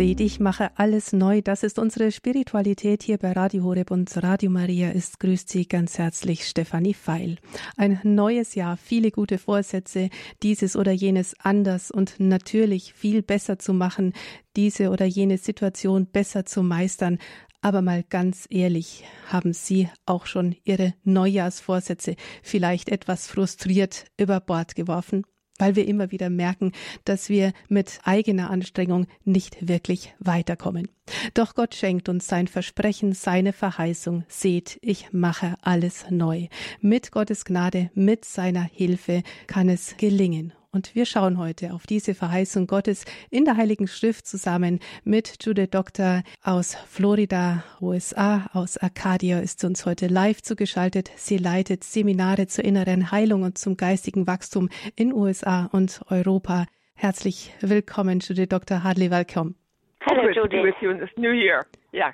Seht, ich mache alles neu. Das ist unsere Spiritualität hier bei Radio Horeb und Radio Maria ist, grüßt Sie ganz herzlich Stefanie Feil. Ein neues Jahr, viele gute Vorsätze, dieses oder jenes anders und natürlich viel besser zu machen, diese oder jene Situation besser zu meistern. Aber mal ganz ehrlich, haben Sie auch schon Ihre Neujahrsvorsätze vielleicht etwas frustriert über Bord geworfen? Weil wir immer wieder merken, dass wir mit eigener Anstrengung nicht wirklich weiterkommen. Doch Gott schenkt uns sein Versprechen, seine Verheißung. Seht, ich mache alles neu. Mit Gottes Gnade, mit seiner Hilfe kann es gelingen. Und wir schauen heute auf diese Verheißung Gottes in der Heiligen Schrift zusammen mit Judith Doktor aus Florida, USA, aus Arcadia ist uns heute live zugeschaltet. Sie leitet Seminare zur inneren Heilung und zum geistigen Wachstum in USA und Europa. Herzlich willkommen, Judith Dr. Hadley, welcome. Hello, Judith. With you in this new year. Yeah.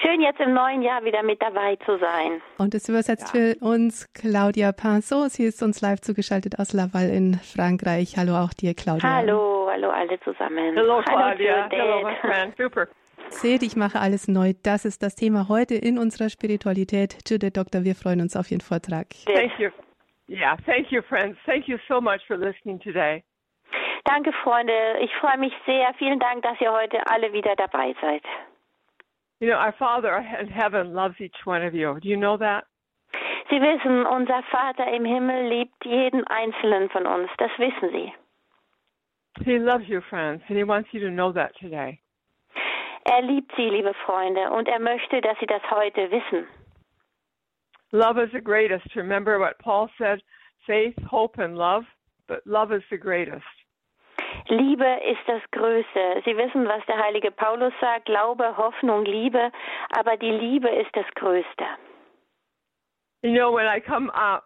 Schön, jetzt im neuen Jahr wieder mit dabei zu sein. Und es übersetzt ja. für uns Claudia Pinceau. Sie ist uns live zugeschaltet aus Laval in Frankreich. Hallo auch dir, Claudia. Hallo, hallo alle zusammen. Hallo, Claudia. Hallo, my friend. Super. Seht, ich mache alles neu. Das ist das Thema heute in unserer Spiritualität. Judith Doktor, wir freuen uns auf Ihren Vortrag. Thank you. Yeah, thank you, friends. Thank you so much for listening today. Danke, Freunde. Ich freue mich sehr. Vielen Dank, dass ihr heute alle wieder dabei seid. You know, our Father in heaven loves each one of you. Do you know that? Sie wissen, unser Vater im Himmel liebt jeden einzelnen von uns. Das wissen Sie. He loves you, friends, and he wants you to know that today. Er liebt Sie, liebe Freunde, und er möchte, dass Sie das heute wissen. Love is the greatest. Remember what Paul said: faith, hope, and love. But love is the greatest. Liebe ist das Größte. Sie wissen, was der heilige Paulus sagt, Glaube, Hoffnung, Liebe, aber die Liebe ist das Größte. You know, when I come uh,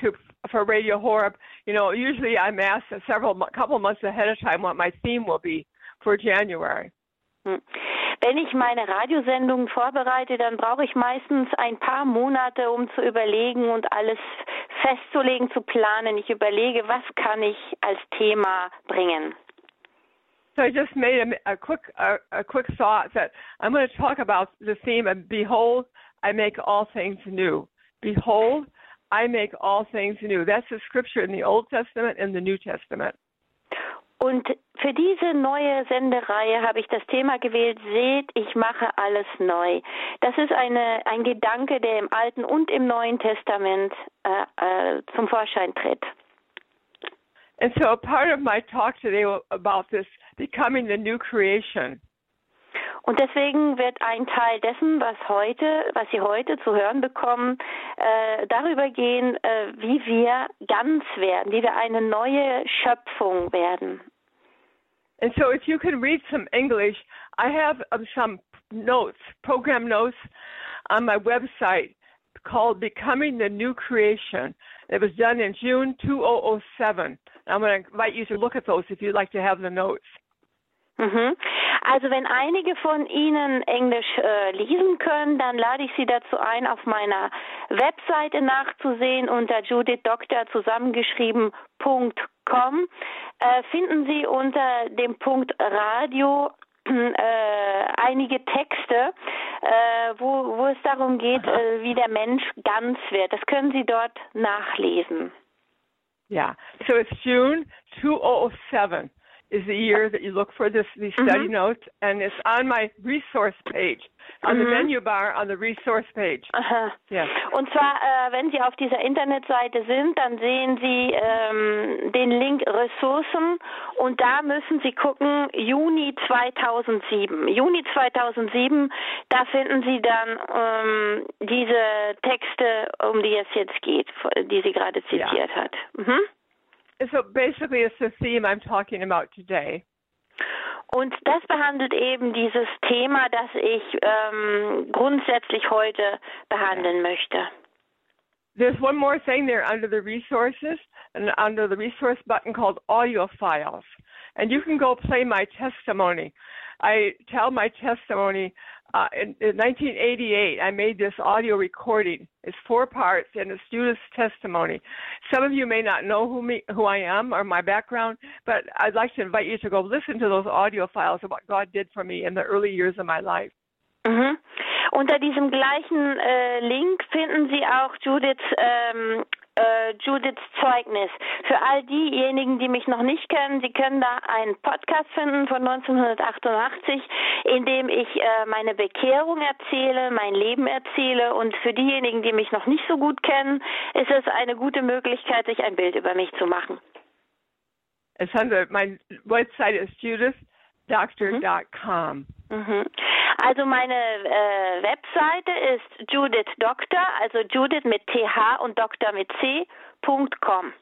to for Radio Horeb, you know, usually I'm asked several couple months ahead of time what my theme will be for January. Hm. Wenn ich meine Radiosendungen vorbereite, dann brauche ich meistens ein paar Monate, um zu überlegen und alles festzulegen, zu planen. Ich überlege, was kann ich als Thema bringen. So I just made a, a quick a, a, quick thought that I'm going to talk about the theme of behold, I make all things new. Behold, I make all things new. That's the scripture in the Old Testament and the New Testament. Und für diese neue Sendereihe habe ich das Thema gewählt, seht, ich mache alles neu. Das ist eine, ein Gedanke, der im Alten und im Neuen Testament äh, äh, zum Vorschein tritt. And so a part of my talk today about this becoming the new creation. Und deswegen wird ein Teil dessen, was heute, was Sie heute zu hören bekommen, äh, darüber gehen, äh, wie wir ganz werden, wie wir eine neue Schöpfung werden. And so, if you can read some English, I have um, some notes, program notes on my website called Becoming the New Creation. It was done in June 2007. I'm going to invite you to look at those if you'd like to have the notes. Mhm. Also wenn einige von Ihnen Englisch äh, lesen können, dann lade ich Sie dazu ein, auf meiner Webseite nachzusehen unter Judith Doktor zusammengeschrieben.com. Äh, finden Sie unter dem Punkt Radio äh, einige Texte, äh, wo, wo es darum geht, äh, wie der Mensch ganz wird. Das können Sie dort nachlesen. Yeah, so it's June 2007 is the year that you look for this these study mm-hmm. notes, and it's on my resource page, on mm-hmm. the menu bar on the resource page. Aha. Yeah. Und zwar, äh, wenn Sie auf dieser Internetseite sind, dann sehen Sie ähm, den Link Ressourcen und da müssen Sie gucken Juni 2007. Juni 2007, da finden Sie dann ähm, diese Texte, um die es jetzt geht, die sie gerade zitiert yeah. hat. Mhm. So basically, it's the theme I'm talking about today. Und das behandelt eben dieses Thema, das ich ähm, grundsätzlich heute behandeln möchte. There's one more thing there under the resources and under the resource button called audio files. And you can go play my testimony. I tell my testimony. Uh, in, in 1988, I made this audio recording. It's four parts, and it's Judith's testimony. Some of you may not know who me, who I am or my background, but I'd like to invite you to go listen to those audio files of what God did for me in the early years of my life. Mhm. Unter diesem gleichen äh, Link finden Sie auch Judiths ähm, äh, Judiths Zeugnis. Für all diejenigen, die mich noch nicht kennen, Sie können da einen Podcast finden von 1988, in dem ich äh, meine Bekehrung erzähle, mein Leben erzähle. Und für diejenigen, die mich noch nicht so gut kennen, ist es eine gute Möglichkeit, sich ein Bild über mich zu machen. Under my website is judithdoctor.com. Mhm. Also meine äh, Webseite ist Judith Doctor, also Judith mit TH und Doktor mit C.com.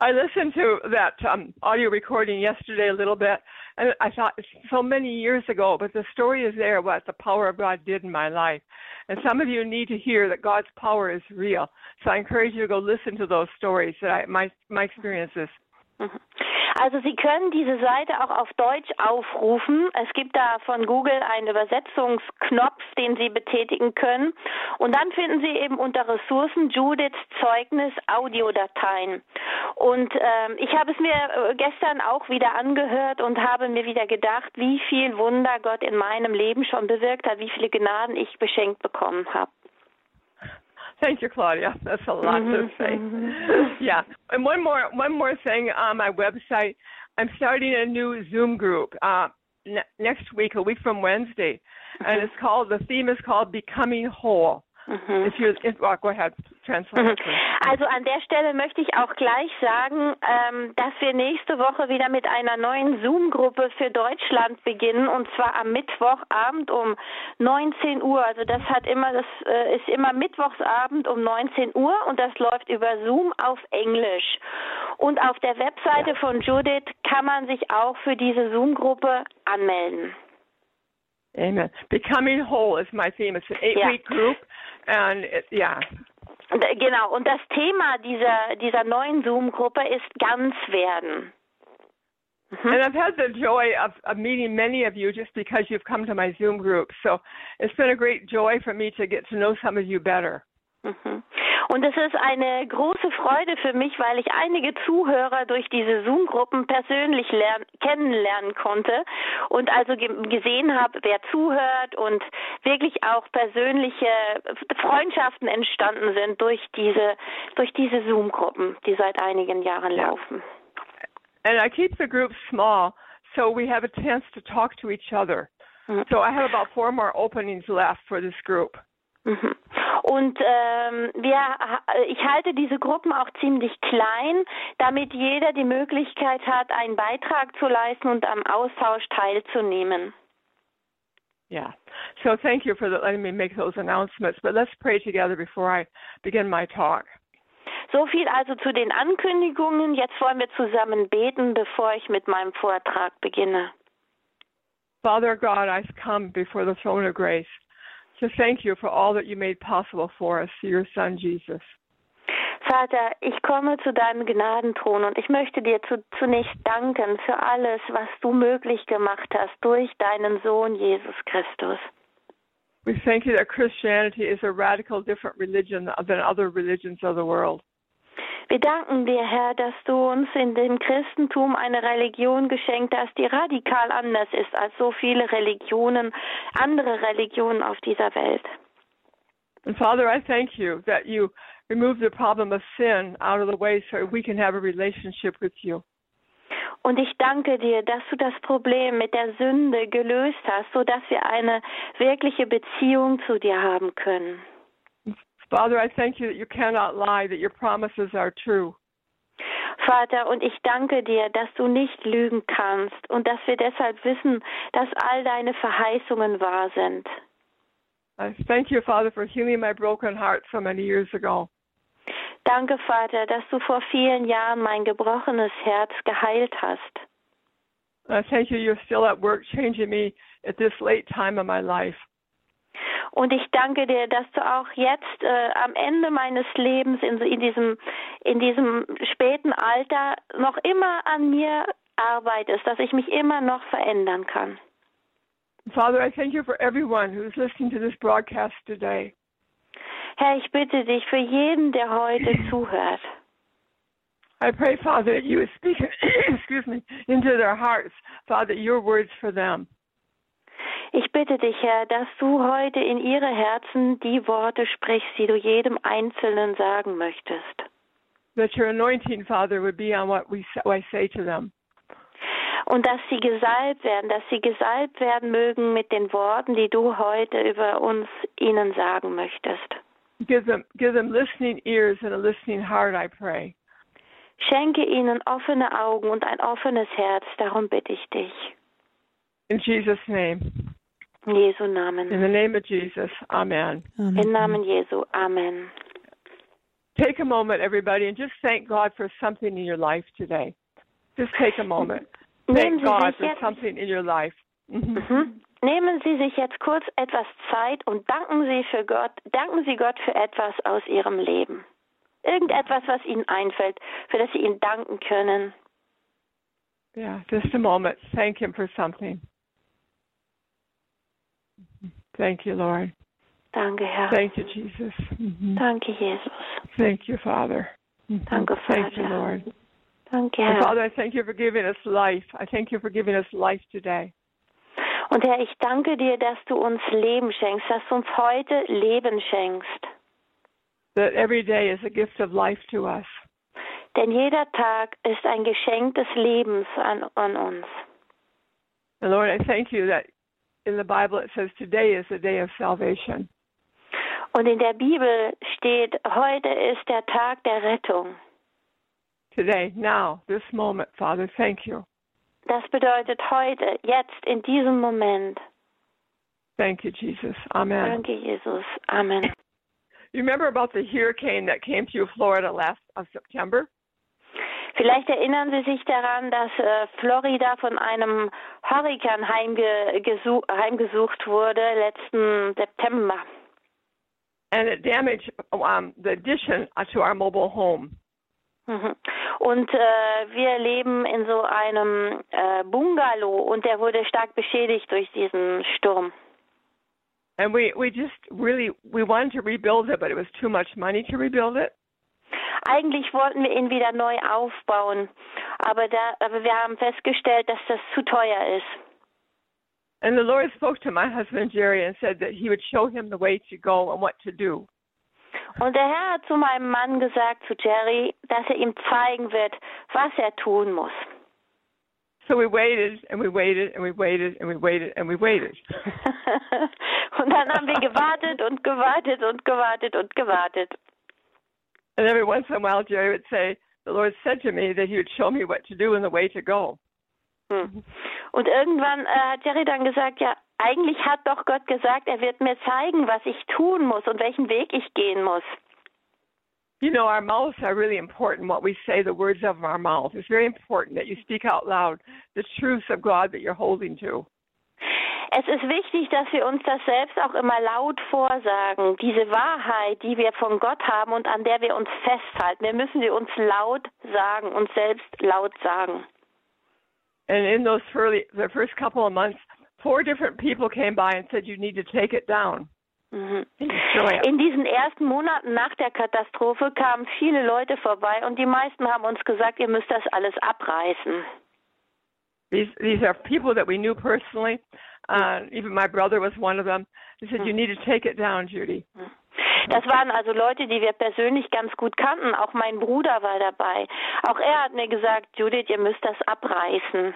I listened to that um, audio recording yesterday a little bit, and I thought it's so many years ago, but the story is there what the power of God did in my life. And some of you need to hear that God's power is real. So I encourage you to go listen to those stories that I, my my experiences. Mhm. Also Sie können diese Seite auch auf Deutsch aufrufen. Es gibt da von Google einen Übersetzungsknopf, den Sie betätigen können. Und dann finden Sie eben unter Ressourcen Judiths Zeugnis Audiodateien. Und ähm, ich habe es mir äh, gestern auch wieder angehört und habe mir wieder gedacht, wie viel Wunder Gott in meinem Leben schon bewirkt hat, wie viele Gnaden ich beschenkt bekommen habe. Thank you, Claudia. That's a lot to mm-hmm. say. Mm-hmm. yeah. And one more one more thing on my website. I'm starting a new Zoom group uh, ne- next week, a week from Wednesday, and mm-hmm. it's called the theme is called Becoming Whole. Mhm. Translate. Mhm. Also an der Stelle möchte ich auch gleich sagen, ähm, dass wir nächste Woche wieder mit einer neuen Zoom-Gruppe für Deutschland beginnen und zwar am Mittwochabend um 19 Uhr. Also das hat immer, das äh, ist immer Mittwochsabend um 19 Uhr und das läuft über Zoom auf Englisch. Und auf der Webseite von Judith kann man sich auch für diese Zoom-Gruppe anmelden. Amen. Becoming Whole is my theme. It's an eight week group, and it, yeah, Genau, und das Thema dieser, dieser neuen Zoom-Gruppe ist ganz werden. Mhm. And I've had the joy of, of meeting many of you just because you've come to my Zoom group. So it's been a great joy for me to get to know some of you better. Mhm. Und es ist eine große Freude für mich, weil ich einige Zuhörer durch diese Zoom-Gruppen persönlich lern kennenlernen konnte und also ge gesehen habe, wer zuhört und wirklich auch persönliche Freundschaften entstanden sind durch diese durch diese Zoom-Gruppen, die seit einigen Jahren Ja. laufen. And I keep the group small so we have a chance to talk to each other. Mhm. So I have about four more openings left for this group. Und ähm, wir, ich halte diese Gruppen auch ziemlich klein, damit jeder die Möglichkeit hat, einen Beitrag zu leisten und am Austausch teilzunehmen. Yeah. So thank you for the, letting me make those announcements. But let's pray together before I begin my talk. So viel also zu den Ankündigungen. Jetzt wollen wir zusammen beten, bevor ich mit meinem Vortrag beginne. Father God, I come before the throne of grace to thank you for all that you made possible for us through your Son Jesus. Vater, ich komme zu deinem Gnadenthron und ich möchte dir zu, zunächst danken für alles, was du möglich gemacht hast durch deinen Sohn Jesus Christus. We thank you that Christianity is a radical different religion than other religions of the world. Wir danken dir, Herr, dass du uns in dem Christentum eine Religion geschenkt hast, die radikal anders ist als so viele Religionen, andere Religionen auf dieser Welt. And Father, I thank you that you remove the problem of sin out of the way so we can have a relationship with you. Und ich danke dir, dass du das Problem mit der Sünde gelöst hast, so dass wir eine wirkliche Beziehung zu dir haben können. Father, I thank you that you cannot lie, that your promises are true. Vater, und ich danke dir, dass du nicht lügen kannst und dass wir deshalb wissen, dass all deine Verheißungen wahr sind. I thank you, Father, for healing my broken heart so many years ago. Danke, Vater, dass du vor vielen Jahren mein gebrochenes Herz geheilt hast. I thank you, you're still at work changing me at this late time of my life. Und ich danke dir, dass du auch jetzt äh, am Ende meines Lebens in, in, diesem, in diesem späten Alter noch immer an mir arbeitest, dass ich mich immer noch verändern kann. Father, I thank you for everyone who's listening to this broadcast today. Herr, ich bitte dich für jeden, der heute zuhört. I pray, Father, that you would speak, excuse me, into their hearts, Father, your words for them. Ich bitte dich, Herr, dass du heute in ihre Herzen die Worte sprichst, die du jedem Einzelnen sagen möchtest. That your anointing, Father, would be on what we what I say to them. Und dass sie gesalbt werden, dass sie gesalbt werden mögen mit den Worten, die du heute über uns ihnen sagen möchtest. Give them, give them listening ears and a listening heart, I pray. Schenke ihnen offene Augen und ein offenes Herz, darum bitte ich dich. In Jesus' name. In Jesu Namen. In the name of Jesus. Amen. Im Namen Jesu. Amen. Take a moment, everybody, and just thank God for something in your life today. Just take a moment. Thank God for something in your life. Mhm. Mhm. Nehmen Sie sich jetzt kurz etwas Zeit und danken Sie für Gott, danken Sie Gott für etwas aus Ihrem Leben. Irgendetwas, was Ihnen einfällt, für das Sie ihm danken können. Yeah, just a moment. Thank Him for something. Thank you, Lord. Danke, Herr. Thank you, Jesus. Mhm. Danke, Jesus. Thank you, Father. Mhm. Danke, Thank you, Lord. Danke, And Herr. Father, I thank you for giving us life. I thank you for giving us life today. Und Herr, ich danke dir, dass du uns Leben schenkst, dass du uns heute Leben schenkst. That every day is a gift of life to us. Denn jeder Tag ist ein Geschenk des Lebens an, an uns. And Lord, I thank you that in the Bible it says today is the day of salvation. Und in der Bibel steht, heute ist der Tag der Rettung. Today, now, this moment, Father, thank you. Das bedeutet heute, jetzt, in diesem Moment. Thank you, Jesus. Amen. Danke, Jesus. Amen. You remember about the hurricane that came through Florida last of September? Vielleicht erinnern Sie sich daran, dass äh, Florida von einem Hurrikan heimge gesu heimgesucht wurde letzten September. And it damaged um, the addition to our mobile home. Mhm. Und äh, wir leben in so einem äh, Bungalow und der wurde stark beschädigt durch diesen Sturm. And we, we just really we wanted to rebuild it, but it was too much money to rebuild it. Eigentlich wollten wir ihn wieder neu aufbauen, aber, da, aber wir haben festgestellt, dass das zu teuer ist. And the Lord spoke to my husband Jerry and said that he would show him the way to go and what to do. Und der Herr hat zu meinem Mann gesagt, zu Jerry, dass er ihm zeigen wird, was er tun muss. So we waited and we waited and we waited and we waited and we waited. und dann haben wir gewartet und gewartet und gewartet und gewartet. And every once in a while Jerry would say, The Lord said to me that he would show me what to do and the way to go. Hm. Und irgendwann äh, hat Jerry dann gesagt, ja, eigentlich hat doch Gott gesagt, er wird mir zeigen, was ich tun muss und welchen Weg ich gehen muss. You know, our mouths are really important, what we say, the words of our mouth. It's very important that you speak out loud the truths of God that you're holding to. Es ist wichtig, dass wir uns das selbst auch immer laut vorsagen, diese Wahrheit, die wir von Gott haben und an der wir uns festhalten. Wir müssen sie uns laut sagen, uns selbst laut sagen. And in those early, the first couple of months, four different people came by and said, You need to take it down. Mhm. In diesen ersten Monaten nach der Katastrophe kamen viele Leute vorbei und die meisten haben uns gesagt, ihr müsst das alles abreißen. These, these are people that we knew personally. Uh, even my brother was one of them. He said, You need to take it down, Judy. Das waren also Leute, die wir persönlich ganz gut kannten. Auch mein Bruder war dabei. Auch er hat mir gesagt, Judith, ihr müsst das abreißen.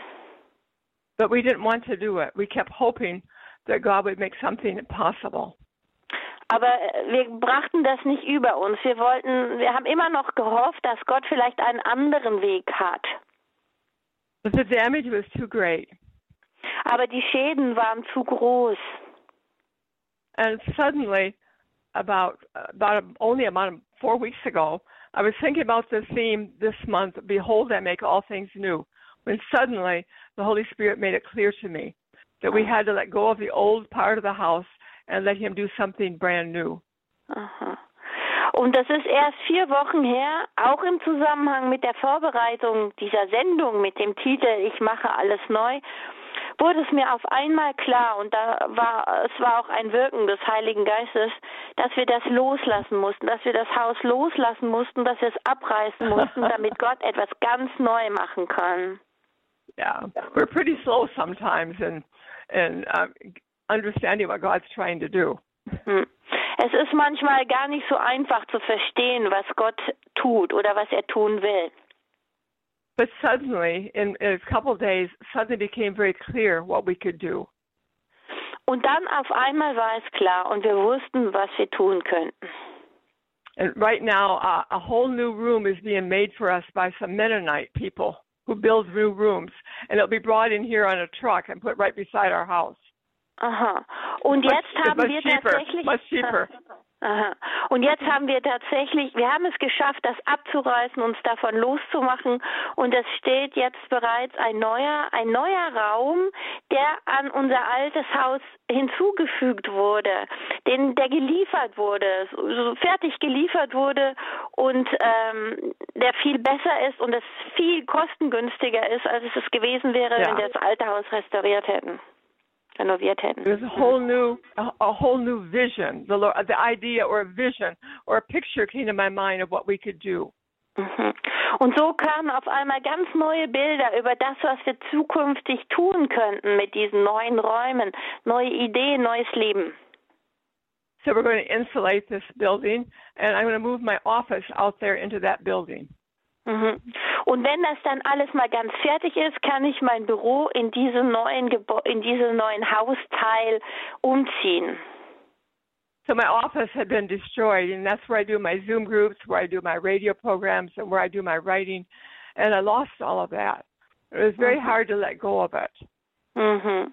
But we didn't want to do it. We kept hoping that God would make something possible. Aber äh, wir brachten das nicht über uns. Wir wollten, wir haben immer noch gehofft, dass Gott vielleicht einen anderen Weg hat. But the damage was too great. Aber die Schäden waren zu groß. And suddenly, about about only about four weeks ago, I was thinking about the theme this month. Behold, I make all things new. When suddenly the Holy Spirit made it clear to me that we had to let go of the old part of the house and let Him do something brand new. Aha. Und das ist erst vier Wochen her, auch im Zusammenhang mit der Vorbereitung dieser Sendung mit dem Titel Ich mache alles neu, wurde es mir auf einmal klar und da war es war auch ein Wirken des Heiligen Geistes, dass wir das loslassen mussten, dass wir das Haus loslassen mussten, dass wir es abreißen mussten, damit Gott etwas ganz neu machen kann. Yeah, we're pretty slow sometimes in in uh, understanding what God's trying to do. Hm. Es ist manchmal gar nicht so einfach zu verstehen, was Gott tut oder was er tun will. But suddenly, in, in a couple of days, suddenly became very clear what we could do. Und dann auf einmal war es klar und wir wussten, was wir tun könnten. And right now, uh, a whole new room is being made for us by some Mennonite people who build new rooms, and it'll be brought in here on a truck and put right beside our house. Aha. Und Much- jetzt haben much wir cheaper, tatsächlich. much cheaper. Aha. Und jetzt haben wir tatsächlich, wir haben es geschafft, das abzureißen, uns davon loszumachen. Und es steht jetzt bereits ein neuer, ein neuer Raum, der an unser altes Haus hinzugefügt wurde, den, der geliefert wurde, so, fertig geliefert wurde und ähm, der viel besser ist und es viel kostengünstiger ist, als es gewesen wäre, Ja. wenn wir das alte Haus restauriert hätten, renoviert hätten. There's a whole new, a, a whole new vision. The Lord, the idea or a vision or a picture came to my mind of what we could do. Mhm. Und so kamen auf einmal ganz neue Bilder über das, was wir zukünftig tun könnten mit diesen neuen Räumen, neue Ideen, neues Leben. So we're going to insulate this building, and I'm going to move my office out there into that building. Mhm. Und wenn das dann alles mal ganz fertig ist, kann ich mein Büro in diesen neuen Gebo in diesen neuen Hausteil umziehen. So my office had been destroyed, and that's where I do my Zoom groups, where I do my radio programs, and where I do my writing. And I lost all of that. It was very Mhm. hard to let go of it. Mhm.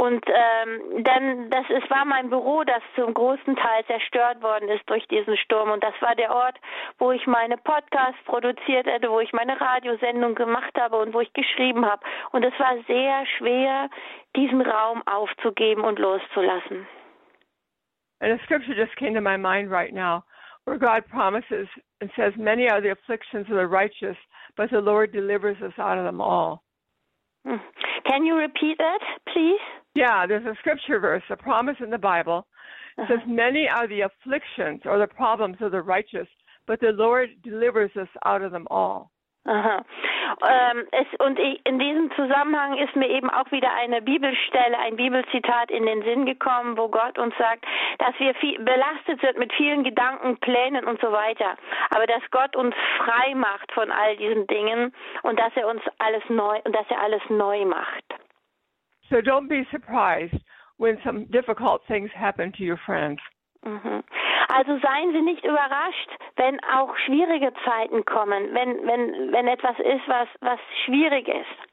Und ähm, dann, das es war mein Büro, das zum großen Teil zerstört worden ist durch diesen Sturm. Und das war der Ort, wo ich meine Podcasts produziert hätte, wo ich meine Radiosendung gemacht habe und wo ich geschrieben habe. Und es war sehr schwer, diesen Raum aufzugeben und loszulassen. And a scripture just came to my mind right now, where God promises and says, "Many are the afflictions of the righteous, but the Lord delivers us out of them all." Hm. Can you repeat that, please? Yeah, there's a scripture verse, a promise in the Bible. It says, Many are the afflictions or the problems of the righteous, but the Lord delivers us out of them all. Aha. Ähm, es, und ich, in diesem Zusammenhang ist mir eben auch wieder eine Bibelstelle, ein Bibelzitat in den Sinn gekommen, wo Gott uns sagt, dass wir viel, belastet sind mit vielen Gedanken, Plänen und so weiter, aber dass Gott uns frei macht von all diesen Dingen und dass er uns alles neu und dass er alles neu macht. So don't be surprised when some difficult things happen to your friends. Mhm. Also seien Sie nicht überrascht, wenn auch schwierige Zeiten kommen, wenn wenn wenn etwas ist, was was schwierig ist.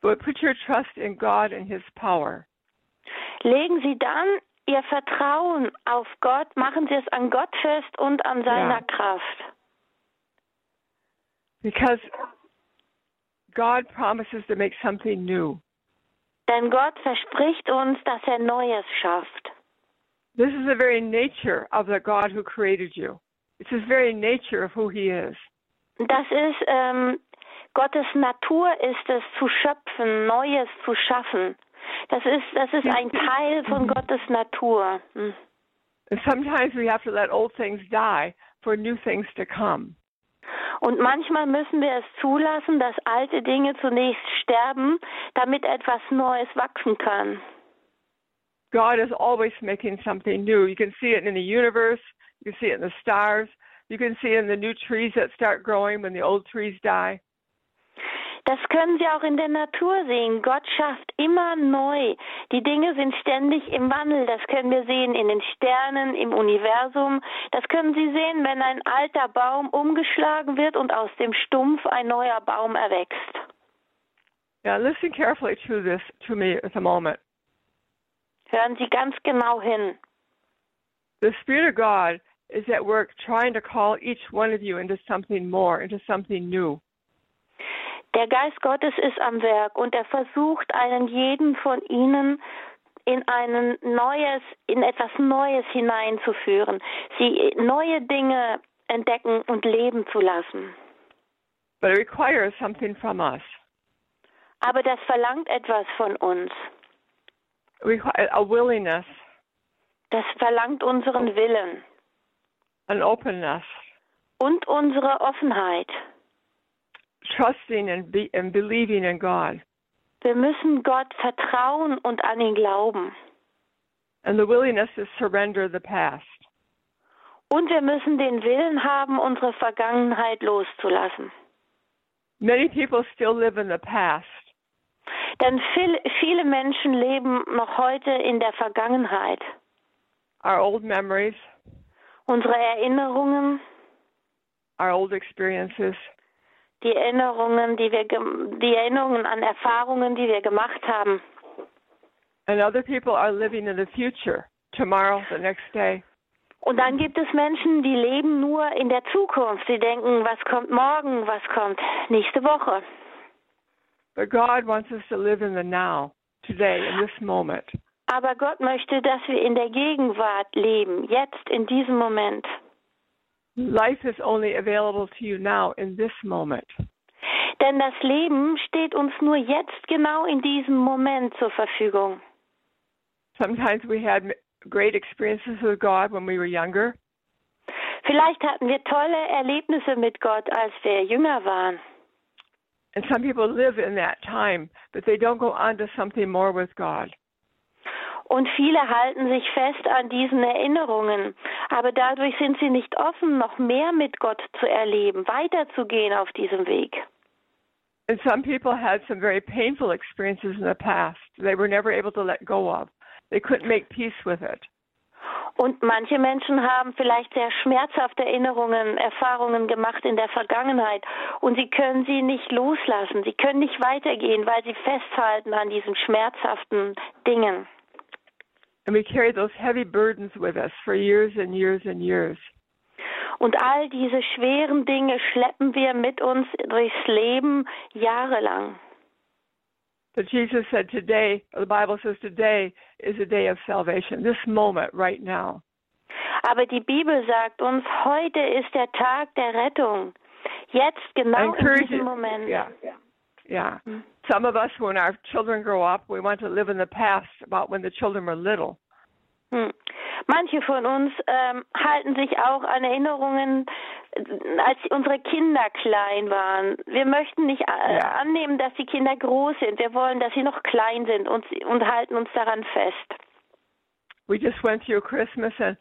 But put your trust in God and His power. Legen Sie dann Ihr Vertrauen auf Gott, machen Sie es an Gott fest und an seiner Ja. Kraft. Because God promises to make something new. Denn Gott verspricht uns, dass er Neues schafft. This is the very nature of the God who created you. It's His very nature of who He is. Das ist ähm, Gottes Natur ist es zu schöpfen, Neues zu schaffen. Das ist das ist ein Teil von Gottes Natur. Sometimes we have to let old things die for new things to come. Und manchmal müssen wir es zulassen, dass alte Dinge zunächst sterben, damit etwas Neues wachsen kann. God is always making something new. You can see it in the universe, you can see it in the stars, you can see it in the new trees that start growing when the old trees die. Das können Sie auch in der Natur sehen. Gott schafft immer neu. Die Dinge sind ständig im Wandel. Das können wir sehen in den Sternen, im Universum. Das können Sie sehen, wenn ein alter Baum umgeschlagen wird und aus dem Stumpf ein neuer Baum erwächst. Now listen carefully to this to me at the moment. Hören Sie ganz genau hin. The Spirit of God is at work trying to call each one of you into something more, into something new. Der Geist Gottes ist am Werk und er versucht, einen jeden von Ihnen in ein neues, in etwas Neues hineinzuführen, sie neue Dinge entdecken und leben zu lassen. But it requires something from us. Aber das verlangt etwas von uns. A willingness. Das verlangt unseren Willen. An openness. Und unsere Offenheit. Trusting and, be, and believing in God. Wir müssen Gott vertrauen und an ihn glauben. And the willingness to surrender the past. Und wir müssen den Willen haben, unsere Vergangenheit loszulassen. Many people still live in the past. Denn viel, viele Menschen leben noch heute in der Vergangenheit. Our old memories. Unsere Erinnerungen. Our old experiences. Die Erinnerungen, die wir die Erinnerungen an Erfahrungen, die wir gemacht haben. And other people are living in the future, tomorrow, the next day. Und dann gibt es Menschen, die leben nur in der Zukunft. Sie denken, was kommt morgen, was kommt nächste Woche. But God wants us to live in the now, today, in this moment. Aber Gott möchte, dass wir in der Gegenwart leben, jetzt in diesem Moment. Life is only available to you now in this moment. Denn das Leben steht uns nur jetzt genau in diesem Moment zur Verfügung. Sometimes we had great experiences with God when we were younger. Vielleicht hatten wir tolle Erlebnisse mit Gott, als wir jünger waren. And some people live in that time, but they don't go on to something more with God. Und viele halten sich fest an diesen Erinnerungen, aber dadurch sind sie nicht offen, noch mehr mit Gott zu erleben, weiterzugehen auf diesem Weg. And some people had some very painful experiences in the past they were never able to let go of. They couldn't make peace with it. Und manche Menschen haben vielleicht sehr schmerzhafte Erinnerungen, Erfahrungen gemacht in der Vergangenheit und sie können sie nicht loslassen. Sie können nicht weitergehen, weil sie festhalten an diesen schmerzhaften Dingen. And we carry those heavy burdens with us for years and years and years. Und all diese schweren Dinge schleppen wir mit uns durchs Leben jahrelang. But Jesus said today, the Bible says today is a day of salvation, this moment right now. Aber die Bibel sagt uns, heute ist der Tag der Rettung. Jetzt genau in diesem Moment. Yeah. Yeah. Hmm. Some of us, when our children grow up, we want to live in the past about when the children were little. Hm. Manche von uns ähm, halten sich auch an Erinnerungen, als unsere Kinder klein waren. Wir möchten nicht äh, ja. annehmen, dass die Kinder groß sind. Wir wollen, dass sie noch klein sind und, und halten uns daran fest. We just went through Christmas and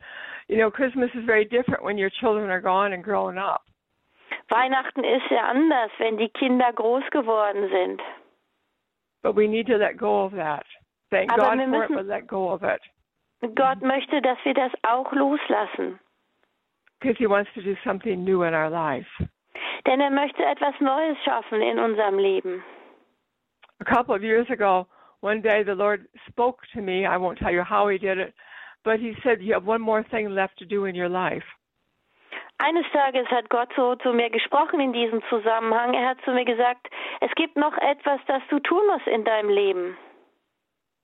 you know Christmas is very different when your children are gone and grown up. Weihnachten ist ja anders, wenn die Kinder groß geworden sind. But we need to let go of that. Thank Aber God for it, but let go of it. Gott möchte, dass wir das auch loslassen. Because he wants to do something new in our life. Denn er möchte etwas Neues schaffen in unserem Leben. A couple of years ago, one day the Lord spoke to me. I won't tell you how he did it, but he said, You have one more thing left to do in your life. Eines Tages hat Gott so zu mir gesprochen in diesem Zusammenhang. Er hat zu mir gesagt, es gibt noch etwas, das du tun musst in deinem Leben.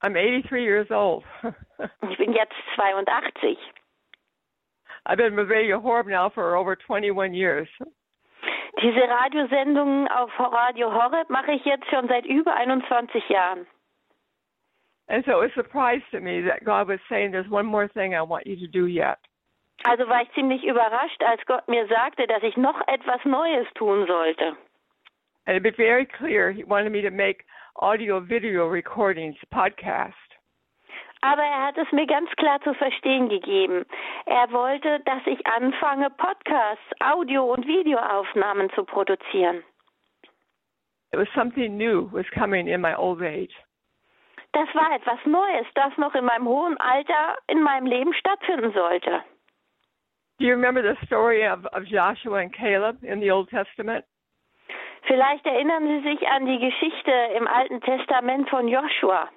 I'm 83 years old. ich bin jetzt 82. I've been with Radio Horeb now for over 21 years. Diese Radiosendungen auf Radio Horeb mache ich jetzt schon seit über 21 Jahren. And so it was a surprise to me that God was saying, "There's one more thing I want you to do yet." Also war ich ziemlich überrascht, als Gott mir sagte, dass ich noch etwas Neues tun sollte. And to be very clear, He wanted me to make audio video recordings, podcast. Aber er hat es mir ganz klar zu verstehen gegeben. Er wollte, dass ich anfange, Podcasts, Audio- und Videoaufnahmen zu produzieren. It was something new was coming in my old age. Das war etwas Neues, das noch in meinem hohen Alter in meinem Leben stattfinden sollte. Do you remember the story of, of Joshua and Caleb in the Old Testament? Vielleicht erinnern Sie sich an die Geschichte im Alten Testament von Joshua.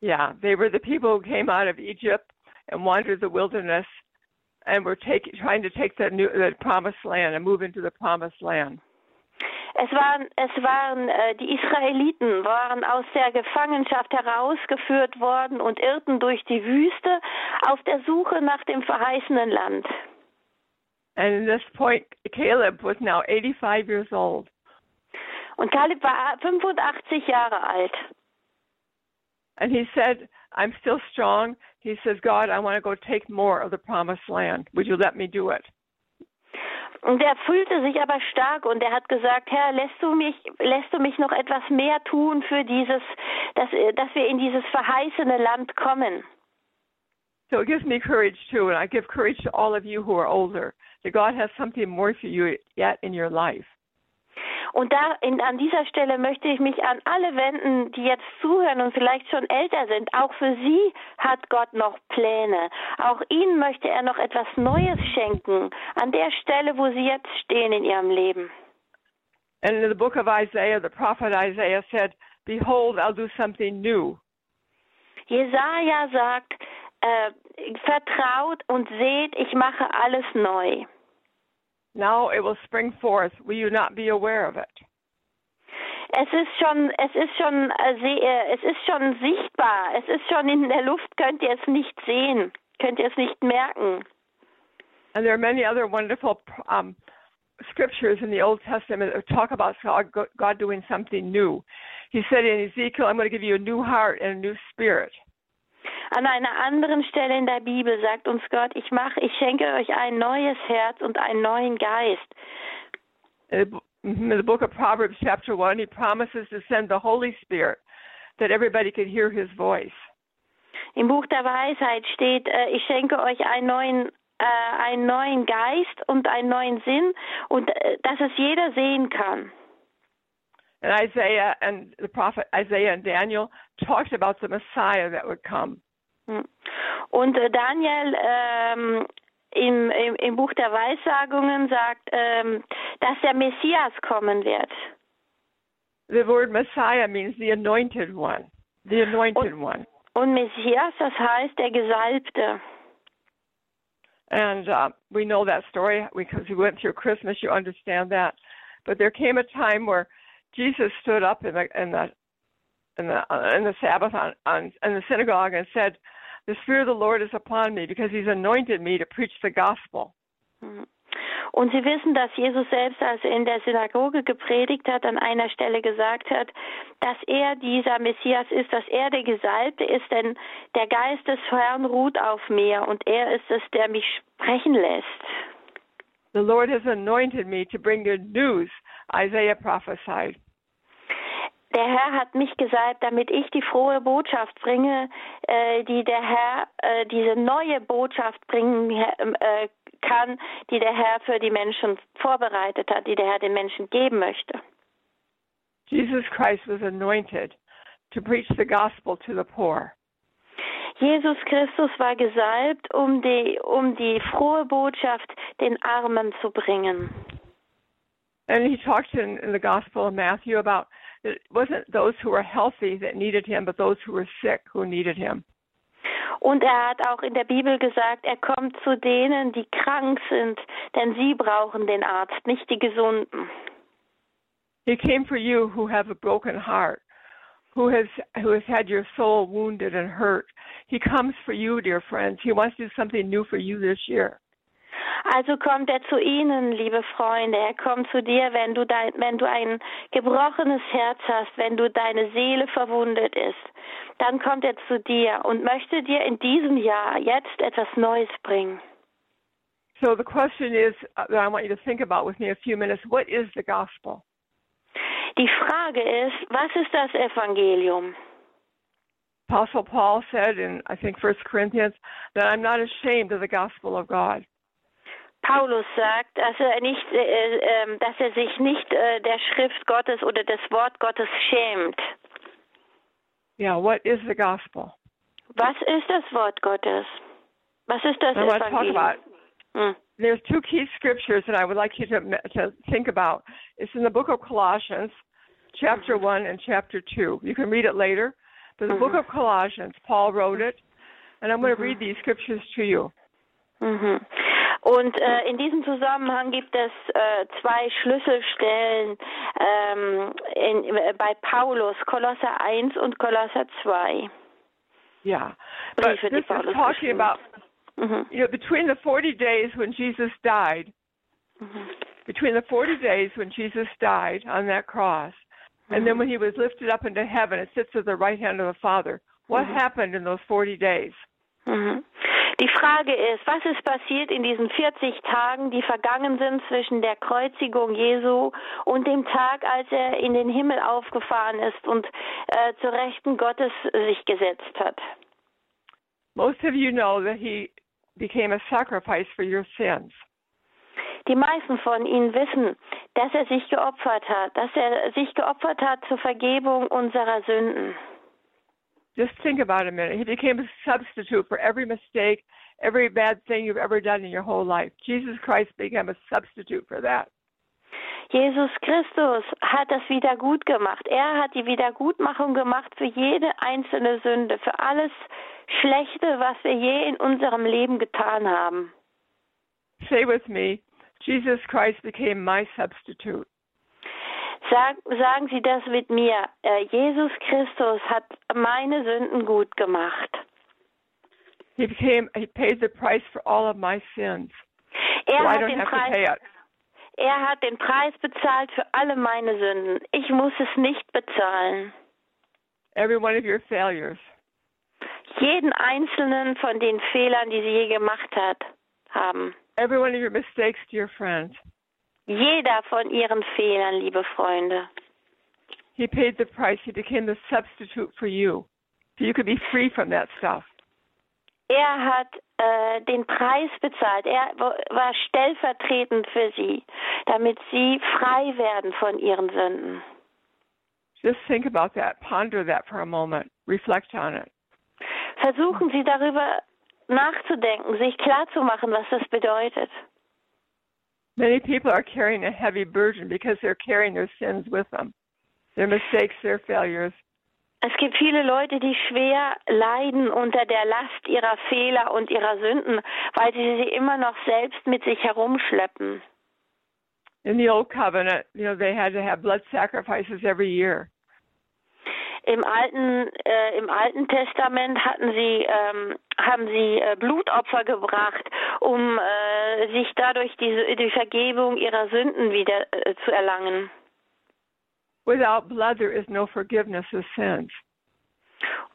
Yeah, they were the people who came out of Egypt and wandered the wilderness and were take, trying to take the, new, the promised land and move into the promised land. Es waren, es waren äh, die Israeliten waren aus der Gefangenschaft herausgeführt worden und irrten durch die Wüste auf der Suche nach dem verheißenen Land. And at this point, Caleb was now 85 years old. Und Kaleb war 85 Jahre alt. And he said, I'm still strong. He says, God, I want to go take more of the promised land. Would you let me do it? Und er fühlte sich aber stark und er hat gesagt, Herr, lässt du mich, lässt du mich noch etwas mehr tun für dieses, dass, dass wir in dieses verheißene Land kommen. So it gives me courage too, and I give courage to all of you who are older, that God has something more for you yet in your life. Und da in, an dieser Stelle möchte ich mich an alle wenden, die jetzt zuhören und vielleicht schon älter sind. Auch für sie hat Gott noch Pläne. Auch ihnen möchte er noch etwas Neues schenken an der Stelle, wo sie jetzt stehen in ihrem Leben. And in the book of Isaiah, the prophet Isaiah said, Behold, I'll do something new. Jesaja sagt, äh, vertraut und seht, ich mache alles neu. Now it will spring forth. Will you not be aware of it? Es ist schon, es ist schon, äh, se- äh, es ist schon sichtbar. Es ist schon in der Luft. Könnt ihr es nicht sehen? Könnt ihr es nicht merken? And there are many other wonderful um, scriptures in the Old Testament that talk about God God doing something new. He said in Ezekiel, I'm going to give you a new heart and a new spirit. An einer anderen Stelle in der Bibel sagt uns Gott, ich mache, ich schenke euch ein neues Herz und einen neuen Geist. In the- the book of Proverbs, chapter 1, he promises to send the Holy Spirit that everybody could hear his voice. Im Buch der Weisheit steht, äh, ich schenke euch einen neuen, äh, einen neuen Geist und einen neuen Sinn und äh, dass es jeder sehen kann. And Isaiah and the prophet Isaiah and Daniel talked about the Messiah that would come. Hm. Und äh, Daniel ähm, im, im, im Buch der Weissagungen sagt, ähm, dass der Messias kommen wird. The word Messiah means the anointed one. The anointed one. Und Messias, das heißt der Gesalbte. And uh, we know that story because we went through Christmas. You understand that. But there came a time where Jesus stood up in the in the in the in the Sabbath on, on in the synagogue and said, "The Spirit of the Lord is upon me because He's anointed me to preach the gospel." Hm. Und Sie wissen, dass Jesus selbst, als er in der Synagoge gepredigt hat, an einer Stelle gesagt hat, dass er dieser Messias ist, dass er der Gesalbte ist, denn der Geist des Herrn ruht auf mir und er ist es, der mich sprechen lässt. The Lord has anointed me to bring good news. Isaiah prophesied. Der Herr hat mich gesalbt, damit ich die frohe Botschaft bringe, äh, die der Herr, äh, diese neue Botschaft bringen äh, kann, die der Herr für die Menschen vorbereitet hat, die der Herr den Menschen geben möchte. Jesus Christ was anointed to preach the gospel to the poor. Jesus Christus war gesalbt, um die, um die frohe Botschaft den Armen zu bringen. And he talked in, in the Gospel of Matthew about it wasn't those who were healthy that needed him, but those who were sick who needed him. Und er hat auch in der Bibel gesagt, er kommt zu denen, die krank sind, denn sie brauchen den Arzt, nicht die Gesunden. He came for you who have a broken heart, who has who has had your soul wounded and hurt. He comes for you, dear friends. He wants to do something new for you this year. Also kommt er zu Ihnen, liebe Freunde. Er kommt zu dir, wenn du, dein, wenn du ein gebrochenes Herz hast, wenn du deine Seele verwundet ist. Dann kommt er zu dir und möchte dir in diesem Jahr jetzt etwas Neues bringen. So the question is uh, that I want you to think about with me a few minutes. What is the gospel? Die Frage ist, was ist das Evangelium? Apostle Paul said in I think First Corinthians that I'm not ashamed of the gospel of God. Paulus sagt, dass er nicht, äh, äh, dass er sich nicht äh, der Schrift Gottes oder des Wort Gottes schämt. Yeah, what is the gospel? Was ist das Wort Gottes? Was ist das I want to talk Evangelium? about. Hm. There's two key scriptures that I would like you to to think about. It's in the book of Colossians, chapter one and chapter two. You can read it later. But the book Mhm. of Colossians, Paul wrote it, and I'm going to Mhm. read these scriptures to you. Mhm. Und äh, in diesem Zusammenhang gibt es äh, zwei Schlüsselstellen ähm, in, äh, bei Paulus, Kolosser 1 und Kolosser 2. Yeah. But this is talking about, Mhm. you know, between the 40 days when Jesus died, Mhm. between the 40 days when Jesus died on that cross, and then when he was lifted up into heaven and sits at the right hand of the Father, what Mhm. happened in those 40 days? Die Frage ist, was ist passiert in diesen 40 Tagen, die vergangen sind zwischen der Kreuzigung Jesu und dem Tag, als er in den Himmel aufgefahren ist und äh, zur Rechten Gottes sich gesetzt hat? Most of you know that he became a sacrifice for your sins. Die meisten von Ihnen wissen, dass er sich geopfert hat, dass er sich geopfert hat zur Vergebung unserer Sünden. Just think about it a minute. He became a substitute for every mistake, every bad thing you've ever done in your whole life. Jesus Christ became a substitute for that. Jesus Christus hat das wieder gut gemacht. Er hat die Wiedergutmachung gemacht für jede einzelne Sünde, für alles Schlechte, was wir je in unserem Leben getan haben. Say with me, Jesus Christ became my substitute. Sag, sagen Sie das mit mir. Äh, Jesus Christus hat meine Sünden gut gemacht. He became he paid the price for all of my sins. Er so I hat, don't den have to pay Preis, it. er hat den Preis bezahlt für alle meine Sünden. Ich muss es nicht bezahlen. Every one of your failures. Jeden einzelnen von den Fehlern, die Sie je gemacht hat, haben. Every one of your mistakes, dear friends. Jeder von Ihren Fehlern, liebe Freunde. He paid the price. He became the substitute for you. So you could be free from that stuff. Er hat äh, den Preis bezahlt. Er war stellvertretend für Sie, damit Sie frei werden von Ihren Sünden. Just think about that. Ponder that for a moment. Reflect on it. Versuchen Sie darüber nachzudenken, sich klarzumachen, was das bedeutet. Many people are carrying a heavy burden because they're carrying their sins with them, their mistakes, their failures. Es gibt viele Leute, die schwer leiden unter der Last ihrer Fehler und ihrer Sünden, weil sie sie immer noch selbst mit sich herumschleppen. In the old covenant, you know, they had to have blood sacrifices every year. Im alten, äh, im alten Testament hatten sie, ähm, haben sie äh, Blutopfer gebracht, um äh, sich dadurch die, die Vergebung ihrer Sünden wieder äh, zu erlangen. Without blood, there is no forgiveness of sins.